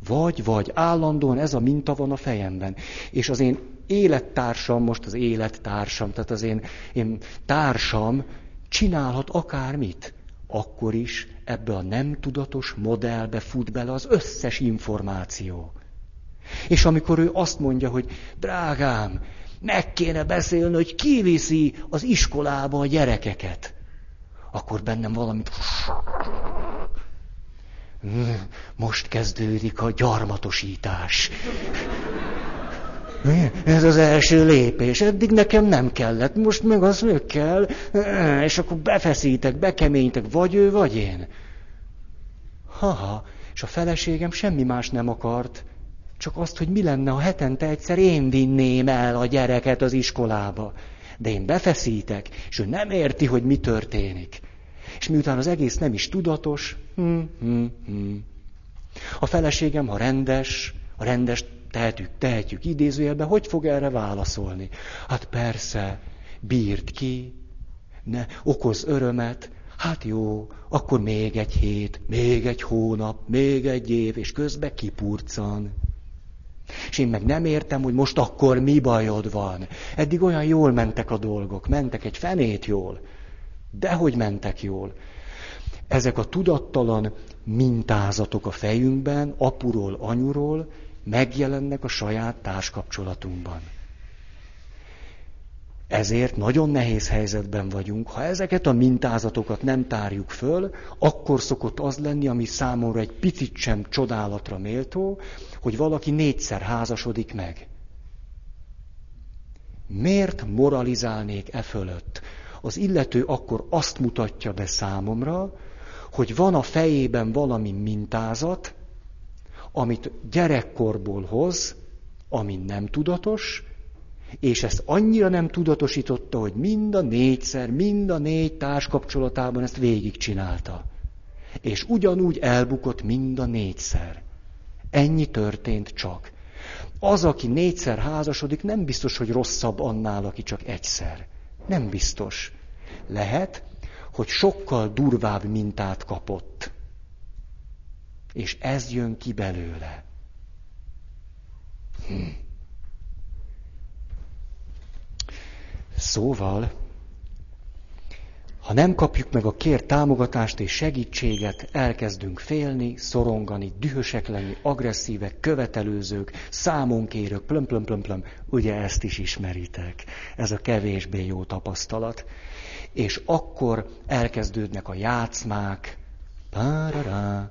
Vagy, vagy állandóan ez a minta van a fejemben. És az én élettársam, most az élettársam, tehát az én, én társam csinálhat akármit. Akkor is ebbe a nem tudatos modellbe fut bele az összes információ. És amikor ő azt mondja, hogy drágám, meg kéne beszélni, hogy kiviszi az iskolába a gyerekeket, akkor bennem valamit most kezdődik a gyarmatosítás. Ez az első lépés. Eddig nekem nem kellett, most meg az meg kell, és akkor befeszítek, bekeménytek, vagy ő, vagy én. Haha, és a feleségem semmi más nem akart, csak azt, hogy mi lenne, ha hetente egyszer én vinném el a gyereket az iskolába. De én befeszítek, és ő nem érti, hogy mi történik. És miután az egész nem is tudatos, hm, hm, hm. a feleségem, ha rendes, a rendes tehetjük, tehetjük idézőjelbe, hogy fog erre válaszolni? Hát persze, bírt ki, ne, okoz örömet, hát jó, akkor még egy hét, még egy hónap, még egy év, és közben kipurcan. És én meg nem értem, hogy most akkor mi bajod van. Eddig olyan jól mentek a dolgok, mentek egy fenét jól. Dehogy mentek jól. Ezek a tudattalan mintázatok a fejünkben, apuról, anyuról, megjelennek a saját társkapcsolatunkban. Ezért nagyon nehéz helyzetben vagyunk. Ha ezeket a mintázatokat nem tárjuk föl, akkor szokott az lenni, ami számomra egy picit sem csodálatra méltó, hogy valaki négyszer házasodik meg. Miért moralizálnék e fölött? Az illető akkor azt mutatja be számomra, hogy van a fejében valami mintázat, amit gyerekkorból hoz, ami nem tudatos, és ezt annyira nem tudatosította, hogy mind a négyszer, mind a négy társkapcsolatában ezt végigcsinálta. És ugyanúgy elbukott mind a négyszer. Ennyi történt csak. Az, aki négyszer házasodik, nem biztos, hogy rosszabb annál, aki csak egyszer. Nem biztos. Lehet, hogy sokkal durvább mintát kapott. És ez jön ki belőle. Hm. Szóval, ha nem kapjuk meg a kér támogatást és segítséget, elkezdünk félni, szorongani, dühösek lenni, agresszívek, követelőzők, számonkérők, plöm, plöm, plöm, plöm. Ugye ezt is ismeritek. Ez a kevésbé jó tapasztalat. És akkor elkezdődnek a játszmák, párará,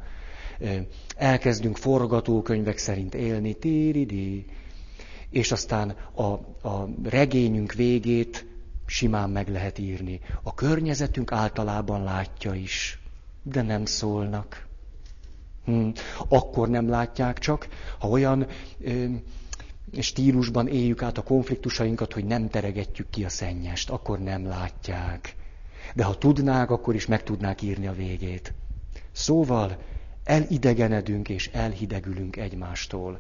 elkezdünk forgatókönyvek szerint élni, tíridi, és aztán a, a regényünk végét simán meg lehet írni. A környezetünk általában látja is, de nem szólnak. Hm. Akkor nem látják csak, ha olyan ö, stílusban éljük át a konfliktusainkat, hogy nem teregetjük ki a szennyest, akkor nem látják. De ha tudnák, akkor is meg tudnák írni a végét. Szóval elidegenedünk és elhidegülünk egymástól.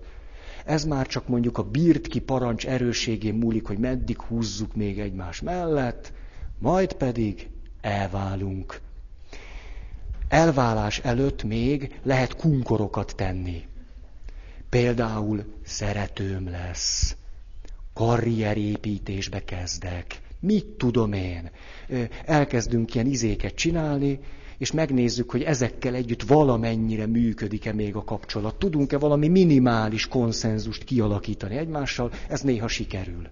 Ez már csak mondjuk a bírt ki parancs erősségén múlik, hogy meddig húzzuk még egymás mellett, majd pedig elválunk. Elválás előtt még lehet kunkorokat tenni. Például szeretőm lesz, karrierépítésbe kezdek, mit tudom én. Elkezdünk ilyen izéket csinálni, és megnézzük, hogy ezekkel együtt valamennyire működik-e még a kapcsolat. Tudunk-e valami minimális konszenzust kialakítani egymással, ez néha sikerül.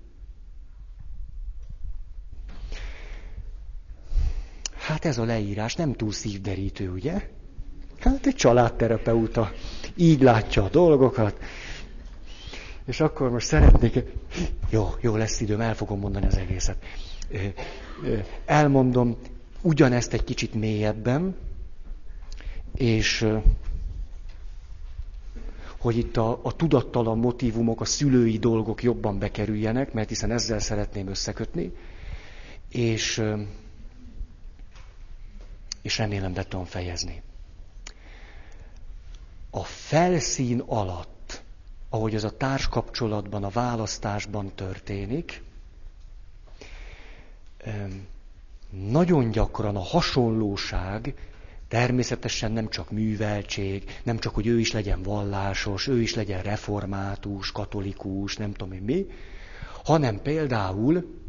Hát ez a leírás nem túl szívderítő, ugye? Hát egy családterapeuta így látja a dolgokat. És akkor most szeretnék... Jó, jó lesz időm, el fogom mondani az egészet. Elmondom ugyanezt egy kicsit mélyebben, és hogy itt a, a tudattalan motivumok, a szülői dolgok jobban bekerüljenek, mert hiszen ezzel szeretném összekötni, és, és remélem be tudom fejezni. A felszín alatt, ahogy az a társkapcsolatban, a választásban történik, nagyon gyakran a hasonlóság természetesen nem csak műveltség, nem csak, hogy ő is legyen vallásos, ő is legyen református, katolikus, nem tudom én mi, hanem például,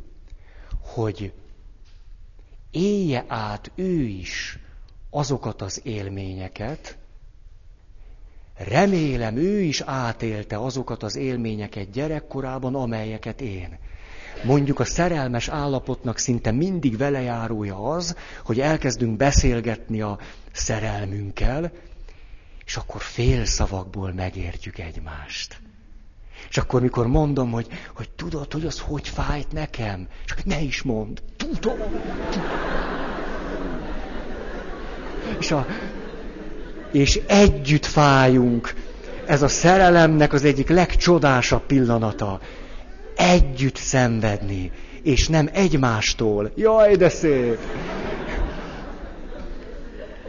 hogy élje át ő is azokat az élményeket, remélem ő is átélte azokat az élményeket gyerekkorában, amelyeket én. Mondjuk a szerelmes állapotnak szinte mindig velejárója az, hogy elkezdünk beszélgetni a szerelmünkkel, és akkor fél szavakból megértjük egymást. És akkor, mikor mondom, hogy, hogy tudod, hogy az hogy fájt nekem, csak ne is mond. Tudom. És, a, és együtt fájunk. Ez a szerelemnek az egyik legcsodásabb pillanata együtt szenvedni, és nem egymástól. Jaj, de szép!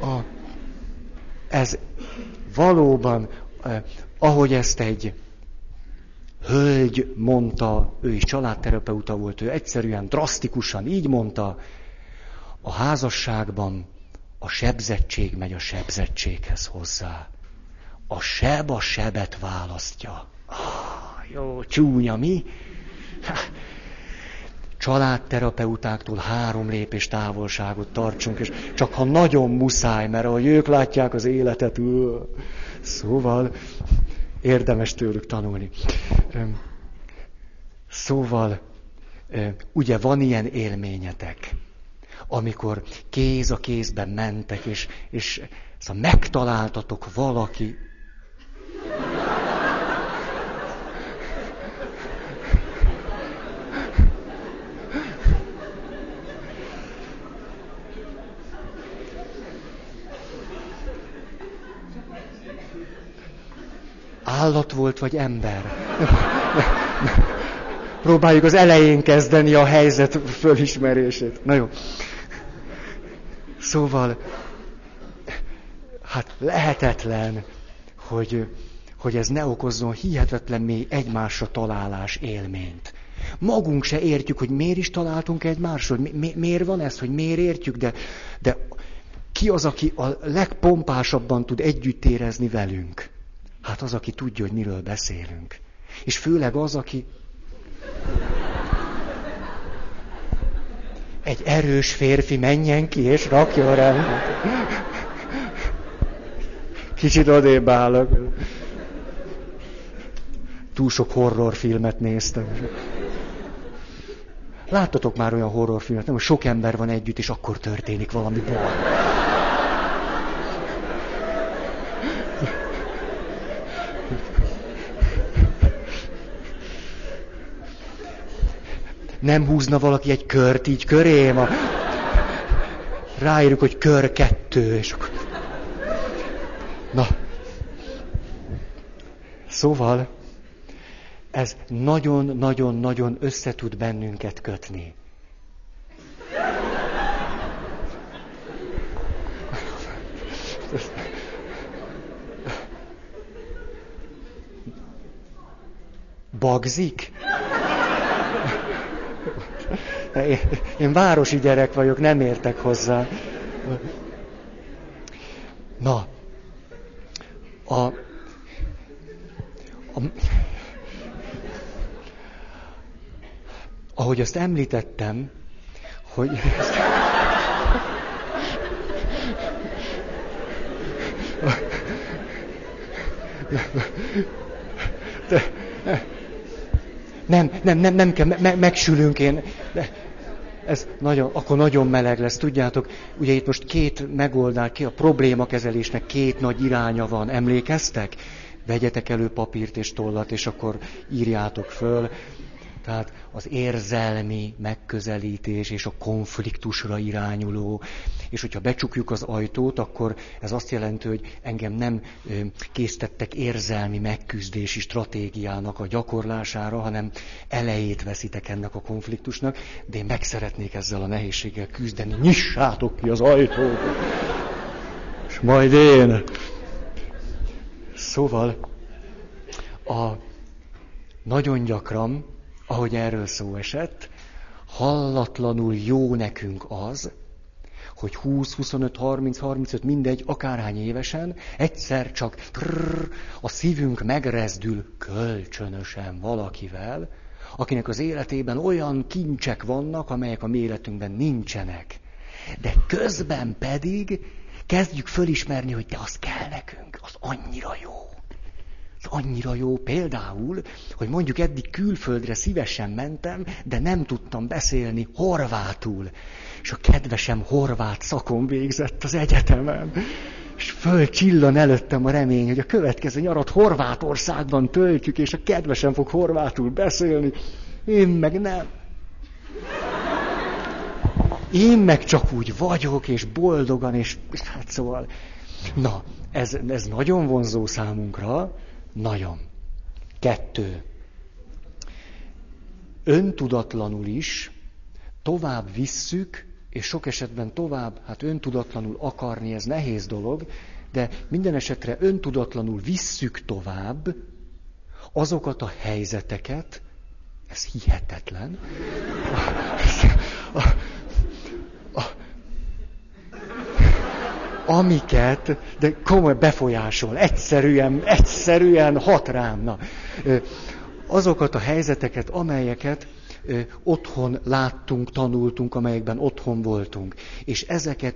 A, ez valóban, eh, ahogy ezt egy hölgy mondta, ő is családterapeuta volt, ő egyszerűen, drasztikusan így mondta, a házasságban a sebzettség megy a sebzettséghez hozzá. A seb a sebet választja. Ah, jó, csúnya, mi? Családterapeutáktól három lépés távolságot tartsunk, és csak ha nagyon muszáj, mert ahogy ők látják az életet, szóval érdemes tőlük tanulni. Szóval, ugye van ilyen élményetek, amikor kéz a kézben mentek, és, és szóval megtaláltatok valaki, állat volt, vagy ember. Próbáljuk az elején kezdeni a helyzet fölismerését. Na jó. Szóval, hát lehetetlen, hogy, hogy ez ne okozzon hihetetlen mély egymásra találás élményt. Magunk se értjük, hogy miért is találtunk egymásról, mi, mi, miért van ez, hogy miért értjük, de, de ki az, aki a legpompásabban tud együtt érezni velünk? Hát az, aki tudja, hogy miről beszélünk. És főleg az, aki egy erős férfi menjen ki, és rakjon rendet. Kicsit odébb állok. Túl sok horrorfilmet néztem. Láttatok már olyan horrorfilmet, nem, hogy sok ember van együtt, és akkor történik valami baj. Nem húzna valaki egy kört így körém, a... ráírjuk, hogy kör kettő, és akkor... Na. Szóval, ez nagyon-nagyon-nagyon összetud bennünket kötni. Bagzik? Én városi gyerek vagyok, nem értek hozzá. Na, a, a, ahogy azt említettem, hogy de, nem, nem, nem, nem kell, me, megsülünk én. Ez nagyon, akkor nagyon meleg lesz, tudjátok, ugye itt most két megoldás, ki a problémakezelésnek két nagy iránya van, emlékeztek? Vegyetek elő papírt és tollat, és akkor írjátok föl. Tehát az érzelmi megközelítés és a konfliktusra irányuló. És hogyha becsukjuk az ajtót, akkor ez azt jelenti, hogy engem nem késztettek érzelmi megküzdési stratégiának a gyakorlására, hanem elejét veszitek ennek a konfliktusnak, de én meg szeretnék ezzel a nehézséggel küzdeni. Nyissátok ki az ajtót! És majd én. Szóval a nagyon gyakran ahogy erről szó esett, hallatlanul jó nekünk az, hogy 20, 25, 30, 35, mindegy, akárhány évesen, egyszer csak trrr, a szívünk megrezdül kölcsönösen valakivel, akinek az életében olyan kincsek vannak, amelyek a mi életünkben nincsenek. De közben pedig kezdjük fölismerni, hogy te az kell nekünk, az annyira jó annyira jó például, hogy mondjuk eddig külföldre szívesen mentem, de nem tudtam beszélni horvátul. És a kedvesem horvát szakon végzett az egyetemen. És fölcsillan előttem a remény, hogy a következő nyarat Horvátországban töltjük, és a kedvesem fog horvátul beszélni. Én meg nem. Én meg csak úgy vagyok, és boldogan, és hát szóval... Na, ez, ez nagyon vonzó számunkra, nagyon. Kettő. Öntudatlanul is tovább visszük, és sok esetben tovább, hát öntudatlanul akarni, ez nehéz dolog, de minden esetre öntudatlanul visszük tovább azokat a helyzeteket, ez hihetetlen, a, a, amiket, de komoly befolyásol, egyszerűen, egyszerűen hat rám. Na. Azokat a helyzeteket, amelyeket otthon láttunk, tanultunk, amelyekben otthon voltunk. És ezeket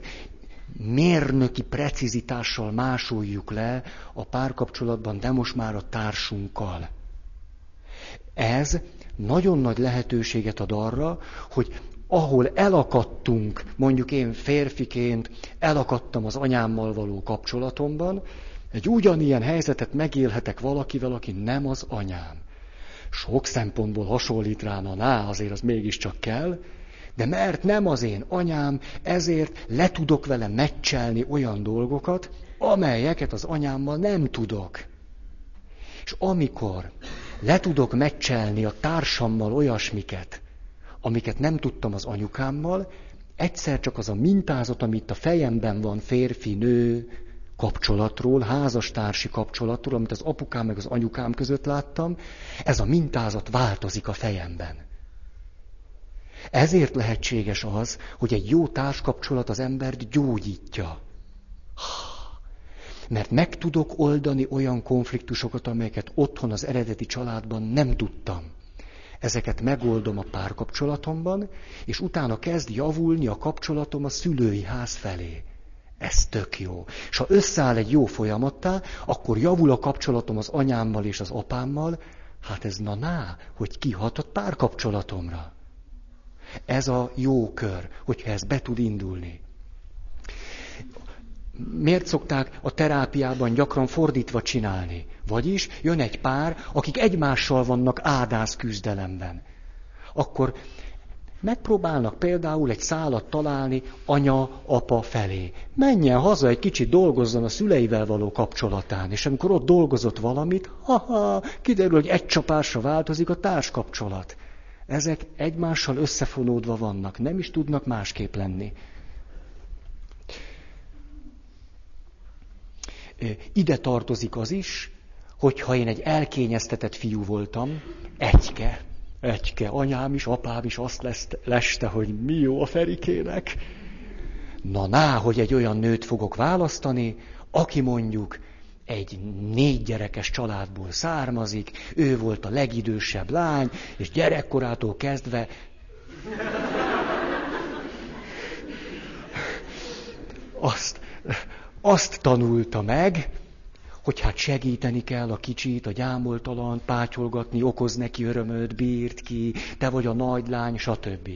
mérnöki precizitással másoljuk le a párkapcsolatban, de most már a társunkkal. Ez nagyon nagy lehetőséget ad arra, hogy ahol elakadtunk, mondjuk én férfiként elakadtam az anyámmal való kapcsolatomban, egy ugyanilyen helyzetet megélhetek valakivel, aki nem az anyám. Sok szempontból hasonlít rám a ná, azért az mégiscsak kell, de mert nem az én anyám, ezért le tudok vele meccselni olyan dolgokat, amelyeket az anyámmal nem tudok. És amikor le tudok meccselni a társammal olyasmiket, amiket nem tudtam az anyukámmal, egyszer csak az a mintázat, amit a fejemben van férfi-nő kapcsolatról, házastársi kapcsolatról, amit az apukám meg az anyukám között láttam, ez a mintázat változik a fejemben. Ezért lehetséges az, hogy egy jó társkapcsolat az embert gyógyítja. Mert meg tudok oldani olyan konfliktusokat, amelyeket otthon az eredeti családban nem tudtam. Ezeket megoldom a párkapcsolatomban, és utána kezd javulni a kapcsolatom a szülői ház felé. Ez tök jó. És ha összeáll egy jó folyamattá, akkor javul a kapcsolatom az anyámmal és az apámmal, hát ez na ná, hogy kihat a párkapcsolatomra. Ez a jó kör, hogyha ez be tud indulni. Miért szokták a terápiában gyakran fordítva csinálni? Vagyis jön egy pár, akik egymással vannak ádász küzdelemben. Akkor megpróbálnak például egy szálat találni anya, apa felé. Menjen haza, egy kicsit dolgozzon a szüleivel való kapcsolatán, és amikor ott dolgozott valamit, ha kiderül, hogy egy csapásra változik a társkapcsolat. Ezek egymással összefonódva vannak, nem is tudnak másképp lenni. Ide tartozik az is, hogyha én egy elkényeztetett fiú voltam, egyke, egyke, anyám is, apám is azt leszte, leste, hogy mi jó a Ferikének. Na, ná, hogy egy olyan nőt fogok választani, aki mondjuk egy négy gyerekes családból származik, ő volt a legidősebb lány, és gyerekkorától kezdve azt, azt tanulta meg, hogy hát segíteni kell a kicsit, a gyámoltalan, pátyolgatni, okoz neki örömöt, bírt ki, te vagy a nagy lány, stb.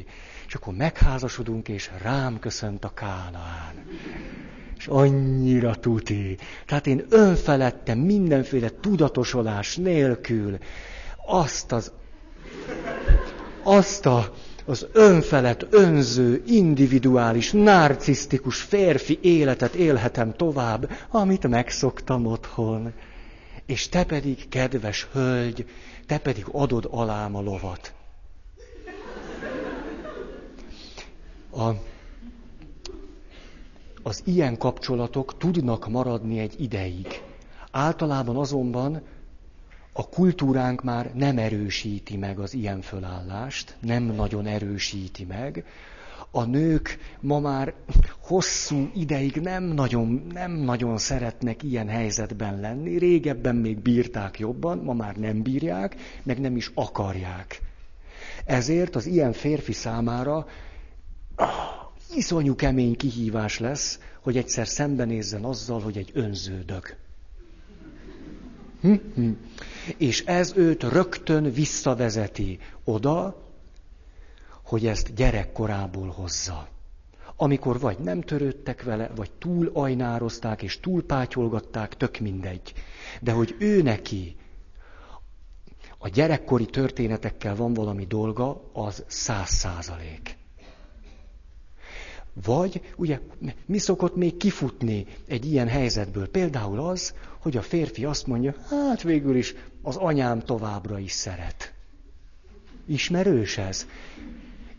És akkor megházasodunk, és rám köszönt a Kánaán. És annyira tuti. Tehát én önfeledtem mindenféle tudatosolás nélkül azt az, azt a, az önfelett, önző, individuális, narcisztikus férfi életet élhetem tovább, amit megszoktam otthon. És te pedig, kedves hölgy, te pedig adod alám a lovat. A, az ilyen kapcsolatok tudnak maradni egy ideig. Általában azonban a kultúránk már nem erősíti meg az ilyen fölállást, nem nagyon erősíti meg. A nők ma már hosszú ideig nem nagyon, nem nagyon szeretnek ilyen helyzetben lenni. Régebben még bírták jobban, ma már nem bírják, meg nem is akarják. Ezért az ilyen férfi számára iszonyú kemény kihívás lesz, hogy egyszer szembenézzen azzal, hogy egy önződök. Hm? Hm. És ez őt rögtön visszavezeti oda, hogy ezt gyerekkorából hozza. Amikor vagy nem törődtek vele, vagy túl ajnározták és túl pátyolgatták, tök mindegy. De hogy ő neki a gyerekkori történetekkel van valami dolga, az száz százalék. Vagy, ugye, mi szokott még kifutni egy ilyen helyzetből? Például az, hogy a férfi azt mondja, hát végül is az anyám továbbra is szeret. Ismerős ez?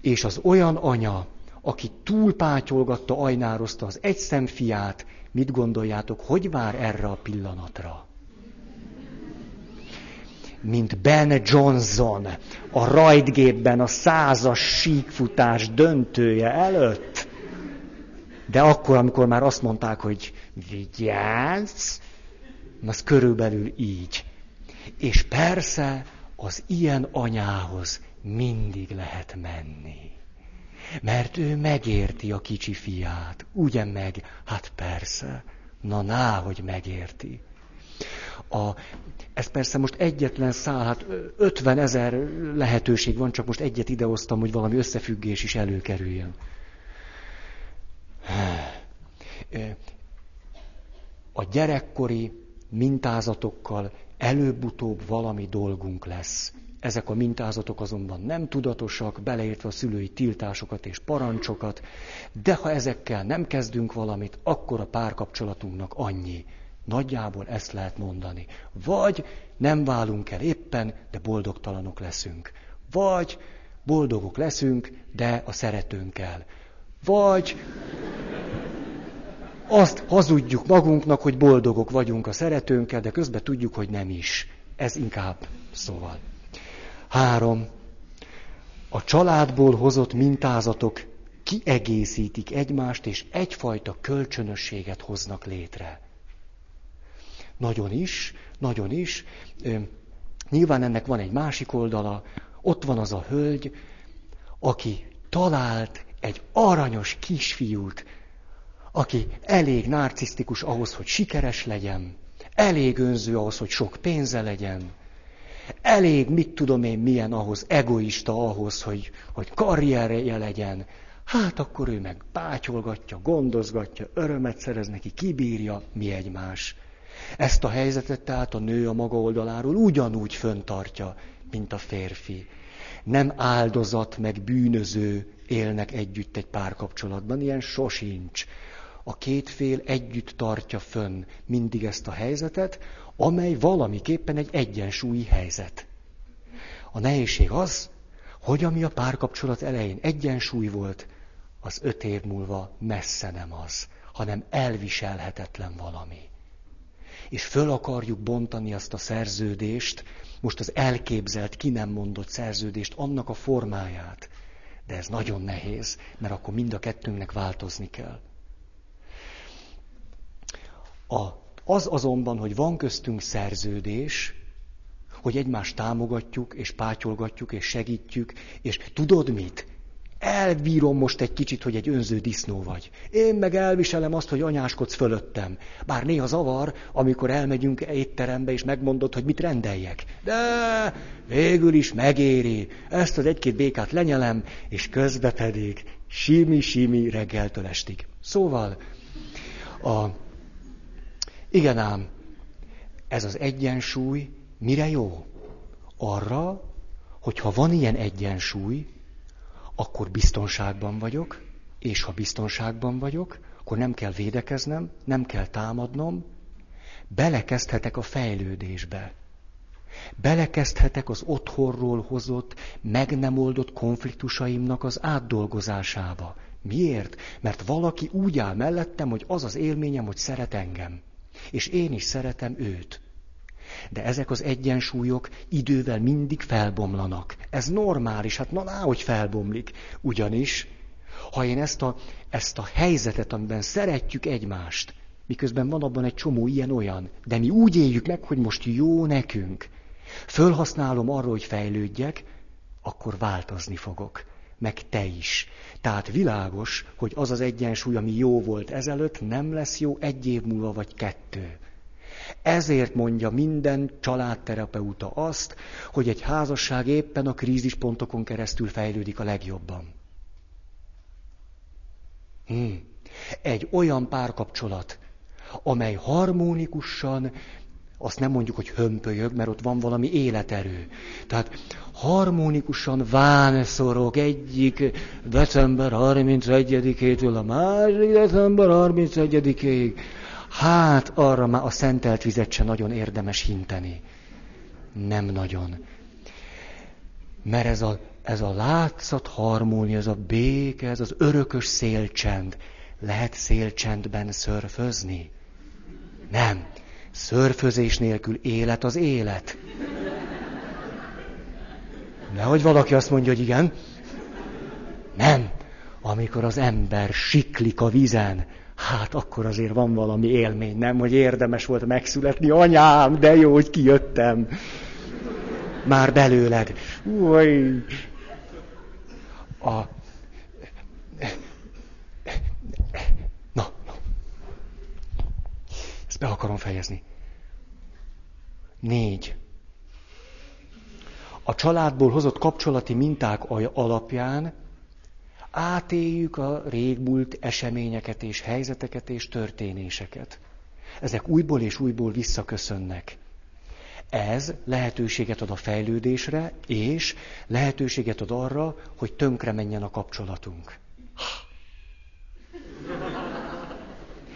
És az olyan anya, aki túlpátyolgatta, ajnározta az egyszem fiát, mit gondoljátok, hogy vár erre a pillanatra? Mint Ben Johnson a rajtgépben a százas síkfutás döntője előtt. De akkor, amikor már azt mondták, hogy vigyázz, az körülbelül így. És persze az ilyen anyához mindig lehet menni. Mert ő megérti a kicsi fiát. Ugye meg? Hát persze. Na, ná, hogy megérti. A, ez persze most egyetlen szál, hát 50 ezer lehetőség van, csak most egyet idehoztam, hogy valami összefüggés is előkerüljön. A gyerekkori mintázatokkal előbb-utóbb valami dolgunk lesz. Ezek a mintázatok azonban nem tudatosak, beleértve a szülői tiltásokat és parancsokat, de ha ezekkel nem kezdünk valamit, akkor a párkapcsolatunknak annyi. Nagyjából ezt lehet mondani. Vagy nem válunk el éppen, de boldogtalanok leszünk. Vagy boldogok leszünk, de a szeretőnkkel. Vagy azt hazudjuk magunknak, hogy boldogok vagyunk a szeretőnkkel, de közben tudjuk, hogy nem is. Ez inkább szóval. Három. A családból hozott mintázatok kiegészítik egymást, és egyfajta kölcsönösséget hoznak létre. Nagyon is, nagyon is. Nyilván ennek van egy másik oldala. Ott van az a hölgy, aki talált egy aranyos kisfiút, aki elég narcisztikus ahhoz, hogy sikeres legyen, elég önző ahhoz, hogy sok pénze legyen, elég, mit tudom én, milyen ahhoz, egoista ahhoz, hogy, hogy karrierje legyen. Hát akkor ő meg pátyolgatja, gondozgatja, örömet szerez neki, kibírja, mi egymás. Ezt a helyzetet tehát a nő a maga oldaláról ugyanúgy föntartja, mint a férfi. Nem áldozat meg bűnöző élnek együtt egy párkapcsolatban, ilyen sosincs. A két fél együtt tartja fönn mindig ezt a helyzetet, amely valamiképpen egy egyensúlyi helyzet. A nehézség az, hogy ami a párkapcsolat elején egyensúly volt, az öt év múlva messze nem az, hanem elviselhetetlen valami. És föl akarjuk bontani azt a szerződést, most az elképzelt, ki nem mondott szerződést, annak a formáját. De ez nagyon nehéz, mert akkor mind a kettőnknek változni kell. A, az azonban, hogy van köztünk szerződés, hogy egymást támogatjuk, és pátyolgatjuk, és segítjük, és tudod mit? Elbírom most egy kicsit, hogy egy önző disznó vagy. Én meg elviselem azt, hogy anyáskodsz fölöttem. Bár néha zavar, amikor elmegyünk étterembe, és megmondod, hogy mit rendeljek. De végül is megéri. Ezt az egy-két békát lenyelem, és közbe pedig simi-simi reggeltől estig. Szóval, a... igen ám, ez az egyensúly mire jó? Arra, hogyha van ilyen egyensúly, akkor biztonságban vagyok, és ha biztonságban vagyok, akkor nem kell védekeznem, nem kell támadnom, belekezdhetek a fejlődésbe. Belekezdhetek az otthonról hozott, meg nem oldott konfliktusaimnak az átdolgozásába. Miért? Mert valaki úgy áll mellettem, hogy az az élményem, hogy szeret engem. És én is szeretem őt. De ezek az egyensúlyok idővel mindig felbomlanak. Ez normális, hát na, hogy felbomlik. Ugyanis, ha én ezt a, ezt a helyzetet, amiben szeretjük egymást, miközben van abban egy csomó ilyen-olyan, de mi úgy éljük meg, hogy most jó nekünk, fölhasználom arra, hogy fejlődjek, akkor változni fogok. Meg te is. Tehát világos, hogy az az egyensúly, ami jó volt ezelőtt, nem lesz jó egy év múlva vagy kettő. Ezért mondja minden családterapeuta azt, hogy egy házasság éppen a krízispontokon keresztül fejlődik a legjobban. Hmm. Egy olyan párkapcsolat, amely harmonikusan, azt nem mondjuk, hogy hömpölyög, mert ott van valami életerő. Tehát harmonikusan vánszorog egyik december 31-től a másik december 31-ig Hát arra már a szentelt vizet se nagyon érdemes hinteni. Nem nagyon. Mert ez a, ez a látszat harmónia, ez a béke, ez az örökös szélcsend. Lehet szélcsendben szörfözni? Nem. Szörfözés nélkül élet az élet. Nehogy valaki azt mondja, hogy igen. Nem. Amikor az ember siklik a vizen, hát akkor azért van valami élmény, nem, hogy érdemes volt megszületni, anyám, de jó, hogy kijöttem. Már belőled. Új. A... Na, na. Ezt be akarom fejezni. Négy. A családból hozott kapcsolati minták alapján átéljük a régmúlt eseményeket és helyzeteket és történéseket. Ezek újból és újból visszaköszönnek. Ez lehetőséget ad a fejlődésre, és lehetőséget ad arra, hogy tönkre menjen a kapcsolatunk.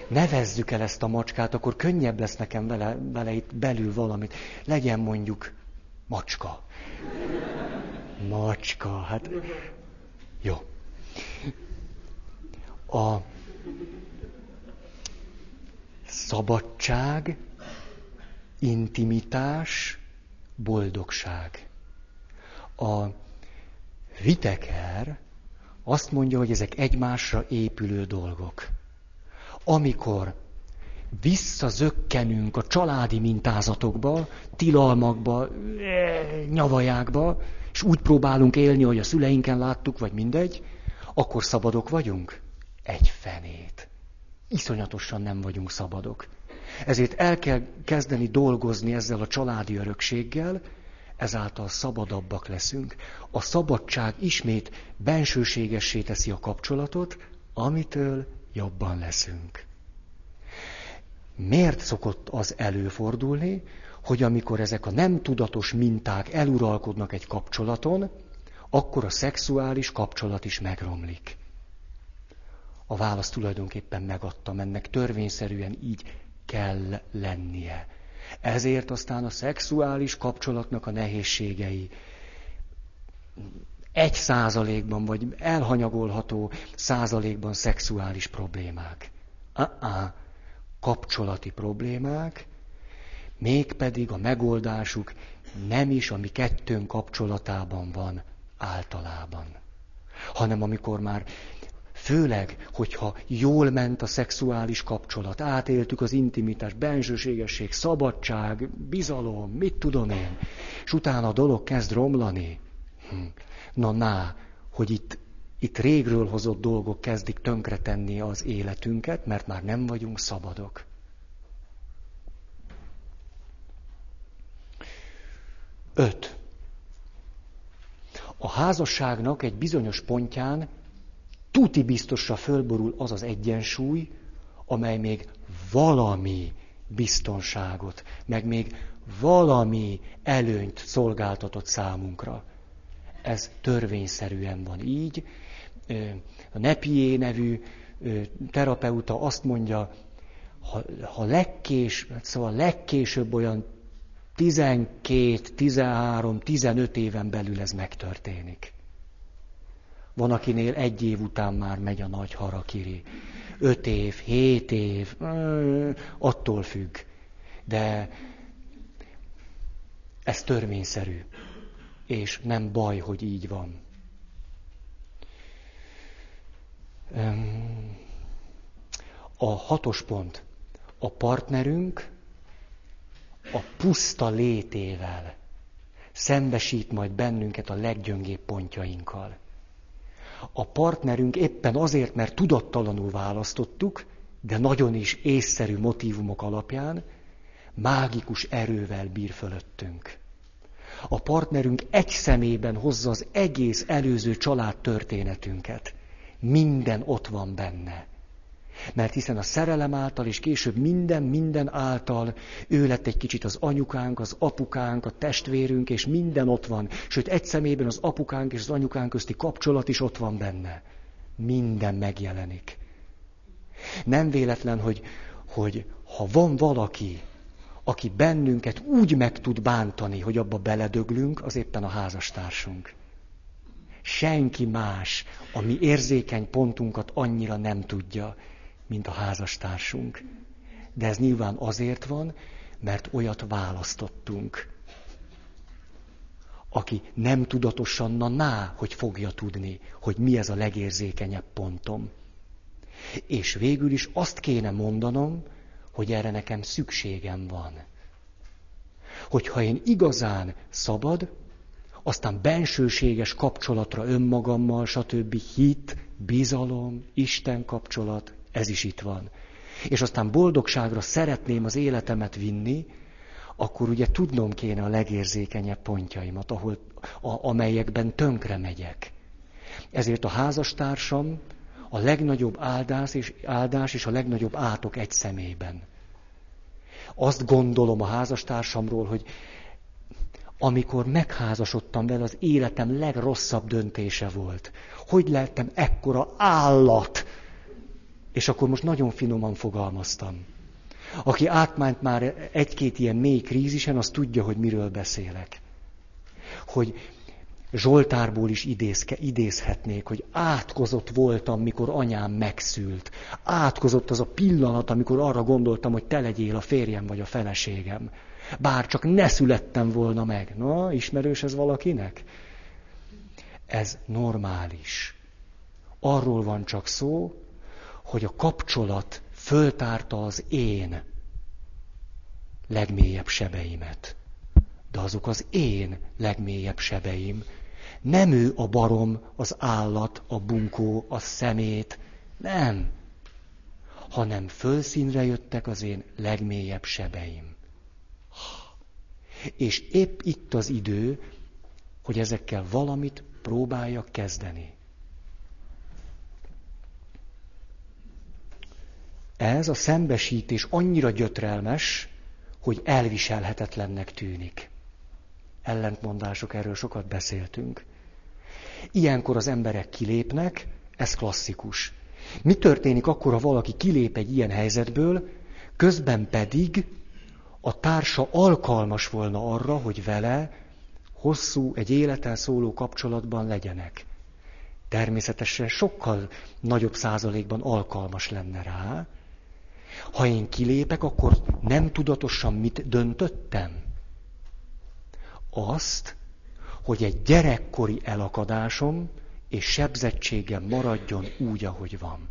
Nevezzük el ezt a macskát, akkor könnyebb lesz nekem vele, vele itt belül valamit. Legyen mondjuk macska. Macska, hát jó. A szabadság, intimitás, boldogság. A Viteker azt mondja, hogy ezek egymásra épülő dolgok. Amikor visszazökkenünk a családi mintázatokba, tilalmakba, nyavajákba, és úgy próbálunk élni, hogy a szüleinken láttuk, vagy mindegy, akkor szabadok vagyunk? Egy fenét. Iszonyatosan nem vagyunk szabadok. Ezért el kell kezdeni dolgozni ezzel a családi örökséggel, ezáltal szabadabbak leszünk. A szabadság ismét bensőségessé teszi a kapcsolatot, amitől jobban leszünk. Miért szokott az előfordulni, hogy amikor ezek a nem tudatos minták eluralkodnak egy kapcsolaton, akkor a szexuális kapcsolat is megromlik. A választ tulajdonképpen megadtam, ennek törvényszerűen így kell lennie. Ezért aztán a szexuális kapcsolatnak a nehézségei egy százalékban, vagy elhanyagolható százalékban szexuális problémák. Uh-uh. Kapcsolati problémák, mégpedig a megoldásuk nem is a mi kettőnk kapcsolatában van általában, hanem amikor már Főleg, hogyha jól ment a szexuális kapcsolat, átéltük az intimitás, bensőségesség, szabadság, bizalom, mit tudom én, és utána a dolog kezd romlani. Hm. Na, na, hogy itt, itt régről hozott dolgok kezdik tönkretenni az életünket, mert már nem vagyunk szabadok. Öt. A házasságnak egy bizonyos pontján tuti biztosra fölborul az az egyensúly, amely még valami biztonságot, meg még valami előnyt szolgáltatott számunkra. Ez törvényszerűen van így. A Nepié nevű terapeuta azt mondja, ha, ha legkés, szóval legkésőbb olyan 12, 13, 15 éven belül ez megtörténik. Van, akinél egy év után már megy a nagy harakiri. Öt év, hét év, attól függ. De ez törvényszerű. És nem baj, hogy így van. A hatos pont. A partnerünk a puszta létével szembesít majd bennünket a leggyöngébb pontjainkkal a partnerünk éppen azért, mert tudattalanul választottuk, de nagyon is észszerű motivumok alapján, mágikus erővel bír fölöttünk. A partnerünk egy szemében hozza az egész előző család történetünket. Minden ott van benne. Mert hiszen a szerelem által, és később minden, minden által ő lett egy kicsit az anyukánk, az apukánk, a testvérünk, és minden ott van. Sőt, egy szemében az apukánk és az anyukánk közti kapcsolat is ott van benne. Minden megjelenik. Nem véletlen, hogy, hogy ha van valaki, aki bennünket úgy meg tud bántani, hogy abba beledöglünk, az éppen a házastársunk. Senki más a mi érzékeny pontunkat annyira nem tudja, mint a házastársunk. De ez nyilván azért van, mert olyat választottunk, aki nem tudatosan, na ná, hogy fogja tudni, hogy mi ez a legérzékenyebb pontom. És végül is azt kéne mondanom, hogy erre nekem szükségem van. Hogyha én igazán szabad, aztán bensőséges kapcsolatra önmagammal, stb. hit, bizalom, Isten kapcsolat, ez is itt van. És aztán boldogságra szeretném az életemet vinni, akkor ugye tudnom kéne a legérzékenyebb pontjaimat, ahol, a, amelyekben tönkre megyek. Ezért a házastársam a legnagyobb áldás és, áldás és a legnagyobb átok egy szemében. Azt gondolom a házastársamról, hogy amikor megházasodtam vele, az életem legrosszabb döntése volt. Hogy lettem ekkora állat, és akkor most nagyon finoman fogalmaztam. Aki átmánt már egy-két ilyen mély krízisen, az tudja, hogy miről beszélek. Hogy Zsoltárból is idézke, idézhetnék, hogy átkozott voltam, mikor anyám megszült. Átkozott az a pillanat, amikor arra gondoltam, hogy te legyél a férjem vagy a feleségem. Bár csak ne születtem volna meg. Na, ismerős ez valakinek? Ez normális. Arról van csak szó, hogy a kapcsolat föltárta az én legmélyebb sebeimet. De azok az én legmélyebb sebeim. Nem ő a barom, az állat, a bunkó, a szemét. Nem. Hanem fölszínre jöttek az én legmélyebb sebeim. És épp itt az idő, hogy ezekkel valamit próbáljak kezdeni. Ez a szembesítés annyira gyötrelmes, hogy elviselhetetlennek tűnik. Ellentmondások, erről sokat beszéltünk. Ilyenkor az emberek kilépnek, ez klasszikus. Mi történik akkor, ha valaki kilép egy ilyen helyzetből, közben pedig a társa alkalmas volna arra, hogy vele hosszú, egy életen szóló kapcsolatban legyenek. Természetesen sokkal nagyobb százalékban alkalmas lenne rá. Ha én kilépek, akkor nem tudatosan mit döntöttem? Azt, hogy egy gyerekkori elakadásom és sebzettségem maradjon úgy, ahogy van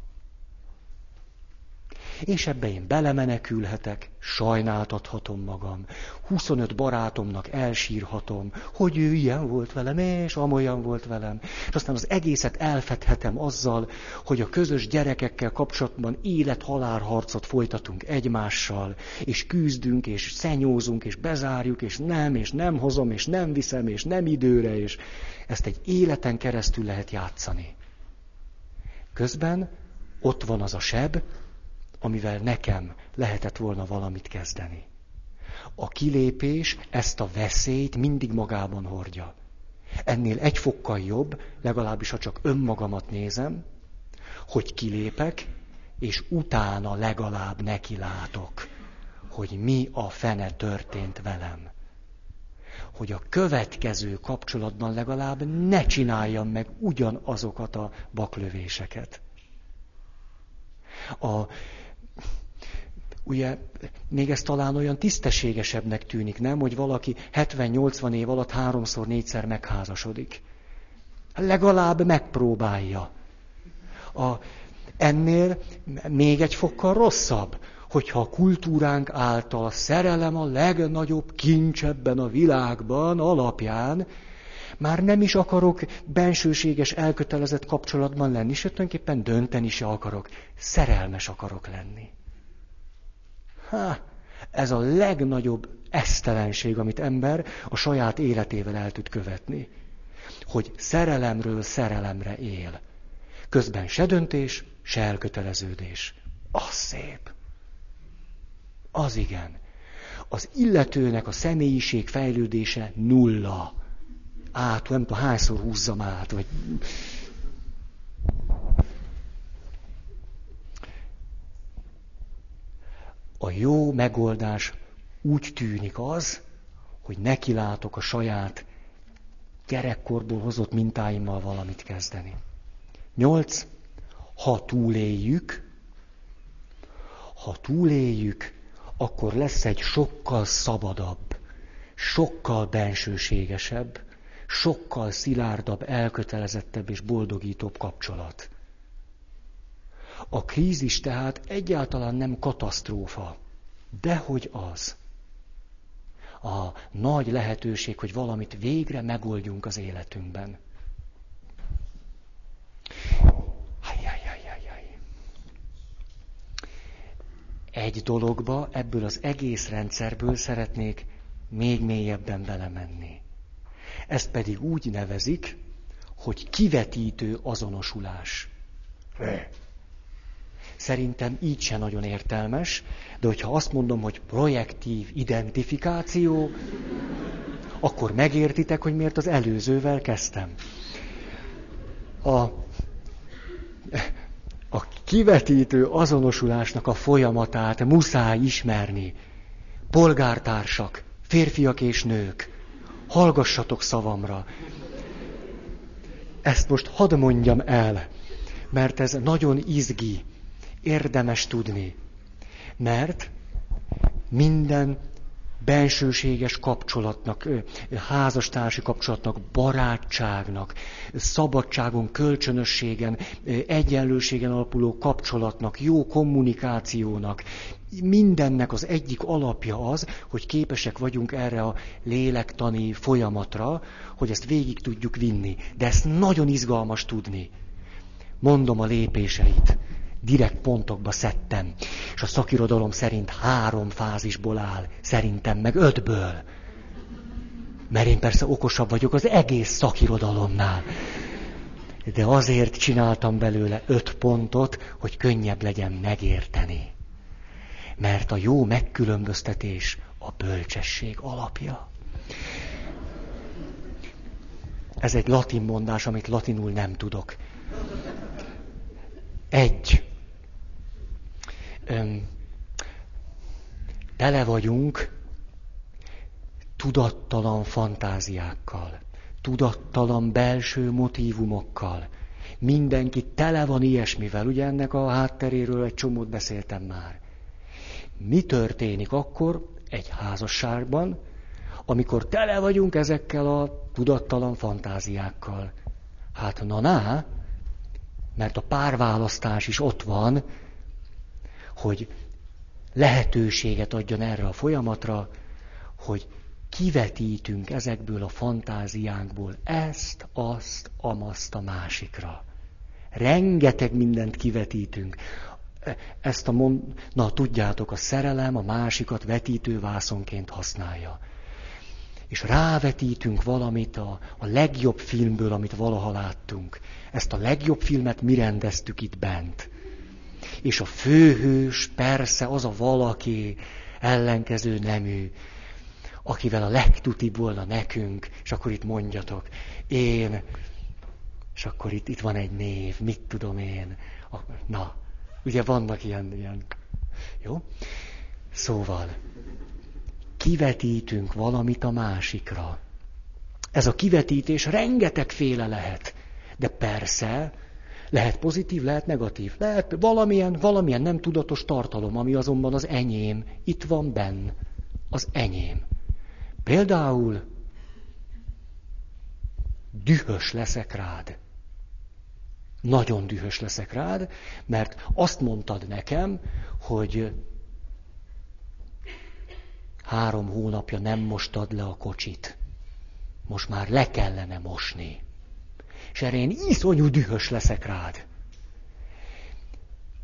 és ebbe én belemenekülhetek, sajnáltathatom magam. 25 barátomnak elsírhatom, hogy ő ilyen volt velem, és amolyan volt velem. És aztán az egészet elfedhetem azzal, hogy a közös gyerekekkel kapcsolatban élet-halálharcot folytatunk egymással, és küzdünk, és szenyózunk, és bezárjuk, és nem, és nem hozom, és nem viszem, és nem időre, és ezt egy életen keresztül lehet játszani. Közben ott van az a seb, amivel nekem lehetett volna valamit kezdeni. A kilépés ezt a veszélyt mindig magában hordja. Ennél egy fokkal jobb, legalábbis ha csak önmagamat nézem, hogy kilépek, és utána legalább nekilátok, hogy mi a fene történt velem. Hogy a következő kapcsolatban legalább ne csináljam meg ugyanazokat a baklövéseket. A ugye még ez talán olyan tisztességesebbnek tűnik, nem, hogy valaki 70-80 év alatt háromszor, négyszer megházasodik. Legalább megpróbálja. A, ennél még egy fokkal rosszabb, hogyha a kultúránk által a szerelem a legnagyobb kincs ebben a világban alapján, már nem is akarok bensőséges, elkötelezett kapcsolatban lenni, sőt, tulajdonképpen dönteni se akarok. Szerelmes akarok lenni. Ha, ez a legnagyobb esztelenség, amit ember a saját életével el tud követni. Hogy szerelemről szerelemre él. Közben se döntés, se elköteleződés. Az szép. Az igen. Az illetőnek a személyiség fejlődése nulla. Át, nem tudom, hányszor húzzam át, vagy a jó megoldás úgy tűnik az, hogy nekilátok a saját gyerekkorból hozott mintáimmal valamit kezdeni. Nyolc, ha túléljük, ha túléljük, akkor lesz egy sokkal szabadabb, sokkal bensőségesebb, sokkal szilárdabb, elkötelezettebb és boldogítóbb kapcsolat. A krízis tehát egyáltalán nem katasztrófa, dehogy az. A nagy lehetőség, hogy valamit végre megoldjunk az életünkben. Egy dologba, ebből az egész rendszerből szeretnék még mélyebben belemenni. Ezt pedig úgy nevezik, hogy kivetítő azonosulás. Szerintem így se nagyon értelmes, de hogyha azt mondom, hogy projektív identifikáció, akkor megértitek, hogy miért az előzővel kezdtem. A, a kivetítő azonosulásnak a folyamatát muszáj ismerni. Polgártársak, férfiak és nők, hallgassatok szavamra. Ezt most hadd mondjam el, mert ez nagyon izgi érdemes tudni. Mert minden bensőséges kapcsolatnak, házastársi kapcsolatnak, barátságnak, szabadságon, kölcsönösségen, egyenlőségen alapuló kapcsolatnak, jó kommunikációnak. Mindennek az egyik alapja az, hogy képesek vagyunk erre a lélektani folyamatra, hogy ezt végig tudjuk vinni. De ezt nagyon izgalmas tudni. Mondom a lépéseit direkt pontokba szedtem. És a szakirodalom szerint három fázisból áll, szerintem meg ötből. Mert én persze okosabb vagyok az egész szakirodalomnál. De azért csináltam belőle öt pontot, hogy könnyebb legyen megérteni. Mert a jó megkülönböztetés a bölcsesség alapja. Ez egy latin mondás, amit latinul nem tudok. Egy. Öm, tele vagyunk tudattalan fantáziákkal, tudattalan belső motivumokkal. Mindenki tele van ilyesmivel, ugye ennek a hátteréről egy csomót beszéltem már. Mi történik akkor egy házasságban, amikor tele vagyunk ezekkel a tudattalan fantáziákkal? Hát na na, mert a párválasztás is ott van, hogy lehetőséget adjon erre a folyamatra, hogy kivetítünk ezekből a fantáziánkból ezt, azt, amaszt a másikra. Rengeteg mindent kivetítünk. Ezt a mond... Na, tudjátok, a szerelem a másikat vetítővászonként használja. És rávetítünk valamit a, a legjobb filmből, amit valaha láttunk. Ezt a legjobb filmet mi rendeztük itt bent. És a főhős persze az a valaki ellenkező nemű, akivel a legtutibb volna nekünk, és akkor itt mondjatok, én, és akkor itt, itt van egy név, mit tudom én. A, na, ugye vannak ilyen, ilyen, jó? Szóval, kivetítünk valamit a másikra. Ez a kivetítés rengetegféle lehet. De persze, lehet pozitív, lehet negatív. Lehet valamilyen, valamilyen nem tudatos tartalom, ami azonban az enyém. Itt van benn. Az enyém. Például dühös leszek rád. Nagyon dühös leszek rád, mert azt mondtad nekem, hogy három hónapja nem mostad le a kocsit. Most már le kellene mosni és erre én iszonyú dühös leszek rád.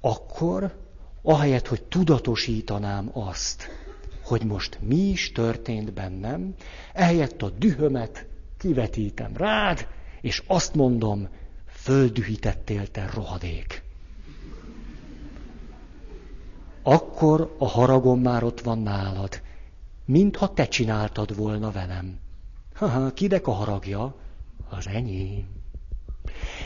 Akkor, ahelyett, hogy tudatosítanám azt, hogy most mi is történt bennem, ehelyett a dühömet kivetítem rád, és azt mondom, földühítettél te rohadék. Akkor a haragom már ott van nálad, mintha te csináltad volna velem. Haha, kinek a haragja? Az enyém.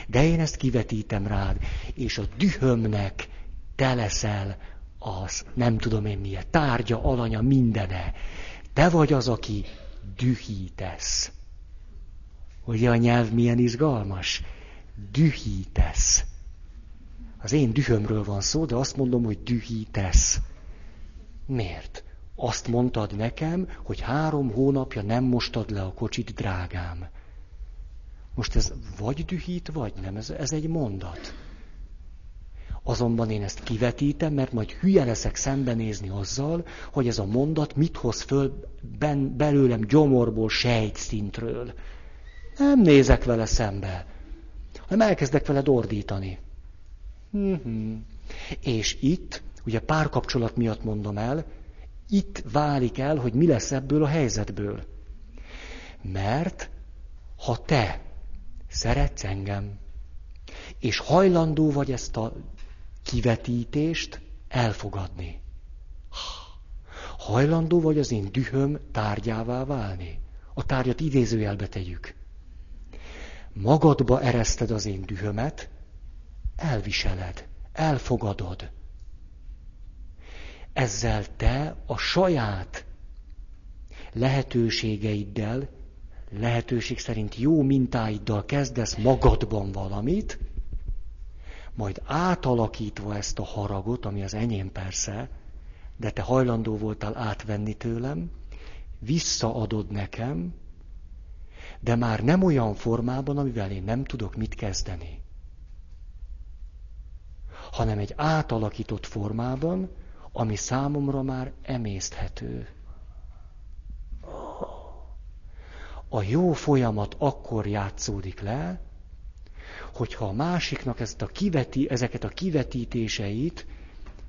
De én ezt kivetítem rád, és a dühömnek te leszel az, nem tudom én milyen, tárgya, alanya, mindene. Te vagy az, aki dühítesz. Ugye a nyelv milyen izgalmas? Dühítesz. Az én dühömről van szó, de azt mondom, hogy dühítesz. Miért? Azt mondtad nekem, hogy három hónapja nem mostad le a kocsit, drágám. Most ez vagy dühít, vagy nem. Ez, ez egy mondat. Azonban én ezt kivetítem, mert majd hülye leszek szembenézni azzal, hogy ez a mondat mit hoz föl ben, belőlem gyomorból, sejtszintről. Nem nézek vele szembe, hanem elkezdek vele ordítani. Uh-huh. És itt, ugye párkapcsolat miatt mondom el, itt válik el, hogy mi lesz ebből a helyzetből. Mert ha te Szeretsz engem, és hajlandó vagy ezt a kivetítést elfogadni. Hajlandó vagy az én dühöm tárgyává válni. A tárgyat idézőjelbe tegyük. Magadba ereszted az én dühömet, elviseled, elfogadod. Ezzel te a saját lehetőségeiddel lehetőség szerint jó mintáiddal kezdesz magadban valamit, majd átalakítva ezt a haragot, ami az enyém persze, de te hajlandó voltál átvenni tőlem, visszaadod nekem, de már nem olyan formában, amivel én nem tudok mit kezdeni, hanem egy átalakított formában, ami számomra már emészthető. A jó folyamat akkor játszódik le, hogyha a másiknak ezt a kiveti, ezeket a kivetítéseit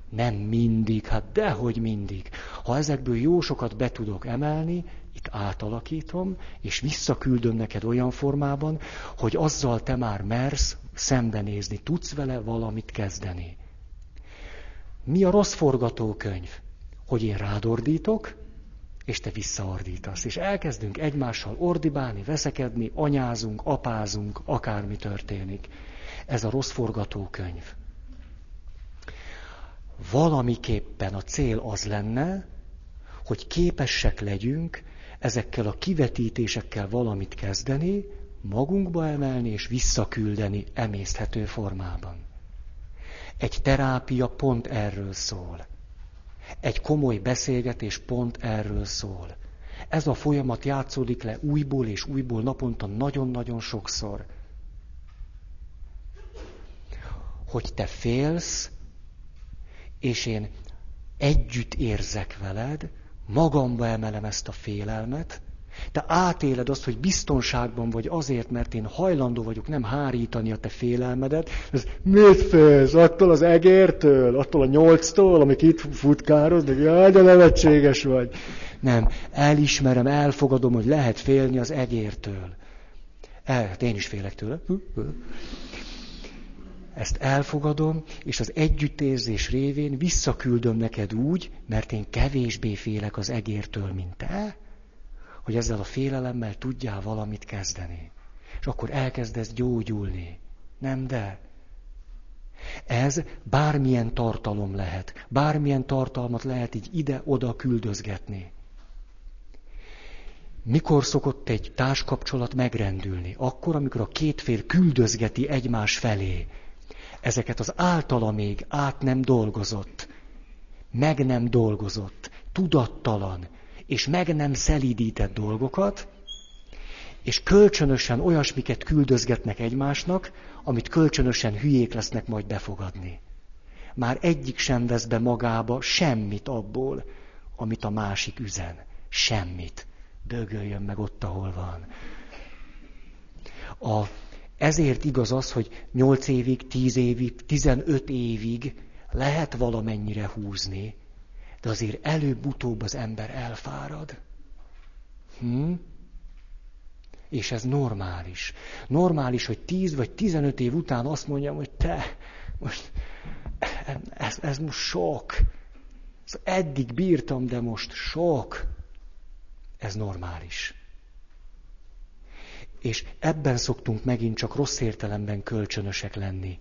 nem mindig, hát dehogy mindig. Ha ezekből jó sokat be tudok emelni, itt átalakítom, és visszaküldöm neked olyan formában, hogy azzal te már mersz szembenézni, tudsz vele valamit kezdeni. Mi a rossz forgatókönyv? Hogy én rádordítok, és te visszaordítasz. És elkezdünk egymással ordibálni, veszekedni, anyázunk, apázunk, akármi történik. Ez a rossz forgatókönyv. Valamiképpen a cél az lenne, hogy képesek legyünk ezekkel a kivetítésekkel valamit kezdeni, magunkba emelni és visszaküldeni emészthető formában. Egy terápia pont erről szól. Egy komoly beszélgetés pont erről szól. Ez a folyamat játszódik le újból és újból naponta nagyon-nagyon sokszor. Hogy te félsz, és én együtt érzek veled, magamba emelem ezt a félelmet, te átéled azt, hogy biztonságban vagy azért, mert én hajlandó vagyok nem hárítani a te félelmedet. Ez mit félsz? Attól az egértől? Attól a nyolctól, amik itt futkároz? De jaj, de nevetséges vagy. Nem, elismerem, elfogadom, hogy lehet félni az egértől. El, hát én is félek tőle. Ezt elfogadom, és az együttérzés révén visszaküldöm neked úgy, mert én kevésbé félek az egértől, mint te, hogy ezzel a félelemmel tudjál valamit kezdeni. És akkor elkezdesz gyógyulni. Nem de. Ez bármilyen tartalom lehet. Bármilyen tartalmat lehet így ide-oda küldözgetni. Mikor szokott egy társkapcsolat megrendülni? Akkor, amikor a két fél küldözgeti egymás felé. Ezeket az általa még át nem dolgozott, meg nem dolgozott, tudattalan, és meg nem szelídített dolgokat, és kölcsönösen olyasmiket küldözgetnek egymásnak, amit kölcsönösen hülyék lesznek majd befogadni. Már egyik sem vesz be magába semmit abból, amit a másik üzen. Semmit. Dögöljön meg ott, ahol van. A, ezért igaz az, hogy 8 évig, 10 évig, 15 évig lehet valamennyire húzni, de azért előbb-utóbb az ember elfárad. Hm? És ez normális. Normális, hogy 10 vagy 15 év után azt mondjam, hogy te, most ez, ez most sok. Eddig bírtam, de most sok. Ez normális. És ebben szoktunk megint csak rossz értelemben kölcsönösek lenni.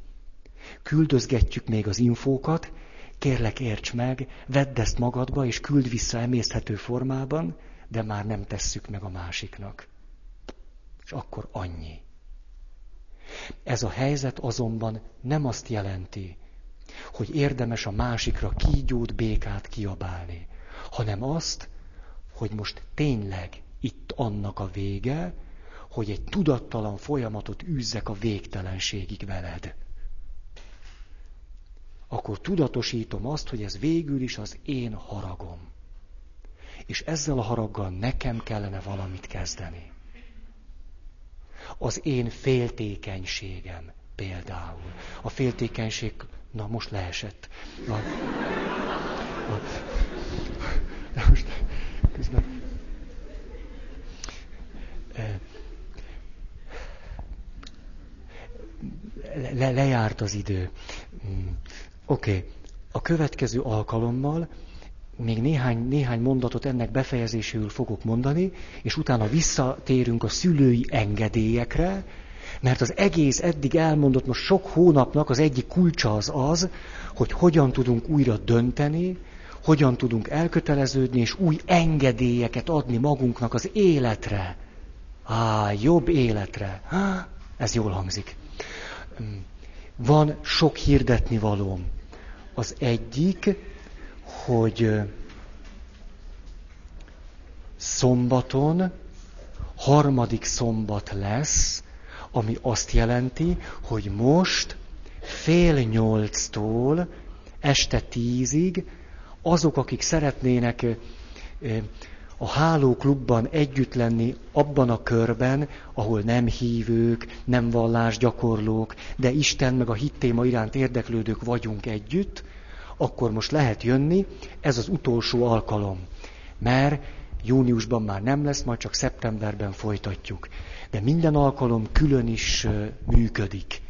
Küldözgetjük még az infókat, kérlek érts meg, vedd ezt magadba, és küld vissza emészthető formában, de már nem tesszük meg a másiknak. És akkor annyi. Ez a helyzet azonban nem azt jelenti, hogy érdemes a másikra kígyót, békát kiabálni, hanem azt, hogy most tényleg itt annak a vége, hogy egy tudattalan folyamatot űzzek a végtelenségig veled akkor tudatosítom azt, hogy ez végül is az én haragom. És ezzel a haraggal nekem kellene valamit kezdeni. Az én féltékenységem például. A féltékenység, na most leesett. Na, na, na most közben. Le, lejárt az idő. Oké, okay. a következő alkalommal még néhány, néhány mondatot ennek befejezéséül fogok mondani, és utána visszatérünk a szülői engedélyekre, mert az egész eddig elmondott most sok hónapnak az egyik kulcsa az az, hogy hogyan tudunk újra dönteni, hogyan tudunk elköteleződni, és új engedélyeket adni magunknak az életre. Á, jobb életre. Há, ez jól hangzik. Van sok hirdetni valóm. Az egyik, hogy szombaton, harmadik szombat lesz, ami azt jelenti, hogy most fél nyolctól este tízig azok, akik szeretnének a hálóklubban együtt lenni abban a körben, ahol nem hívők, nem vallásgyakorlók, de Isten meg a hittéma iránt érdeklődők vagyunk együtt, akkor most lehet jönni, ez az utolsó alkalom. Mert júniusban már nem lesz, majd csak szeptemberben folytatjuk. De minden alkalom külön is működik.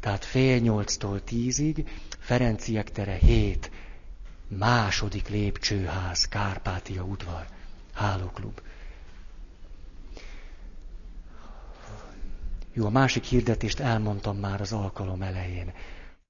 Tehát fél nyolctól tízig, Ferenciek tere hét, második lépcsőház, Kárpátia udvar, hálóklub. Jó, a másik hirdetést elmondtam már az alkalom elején.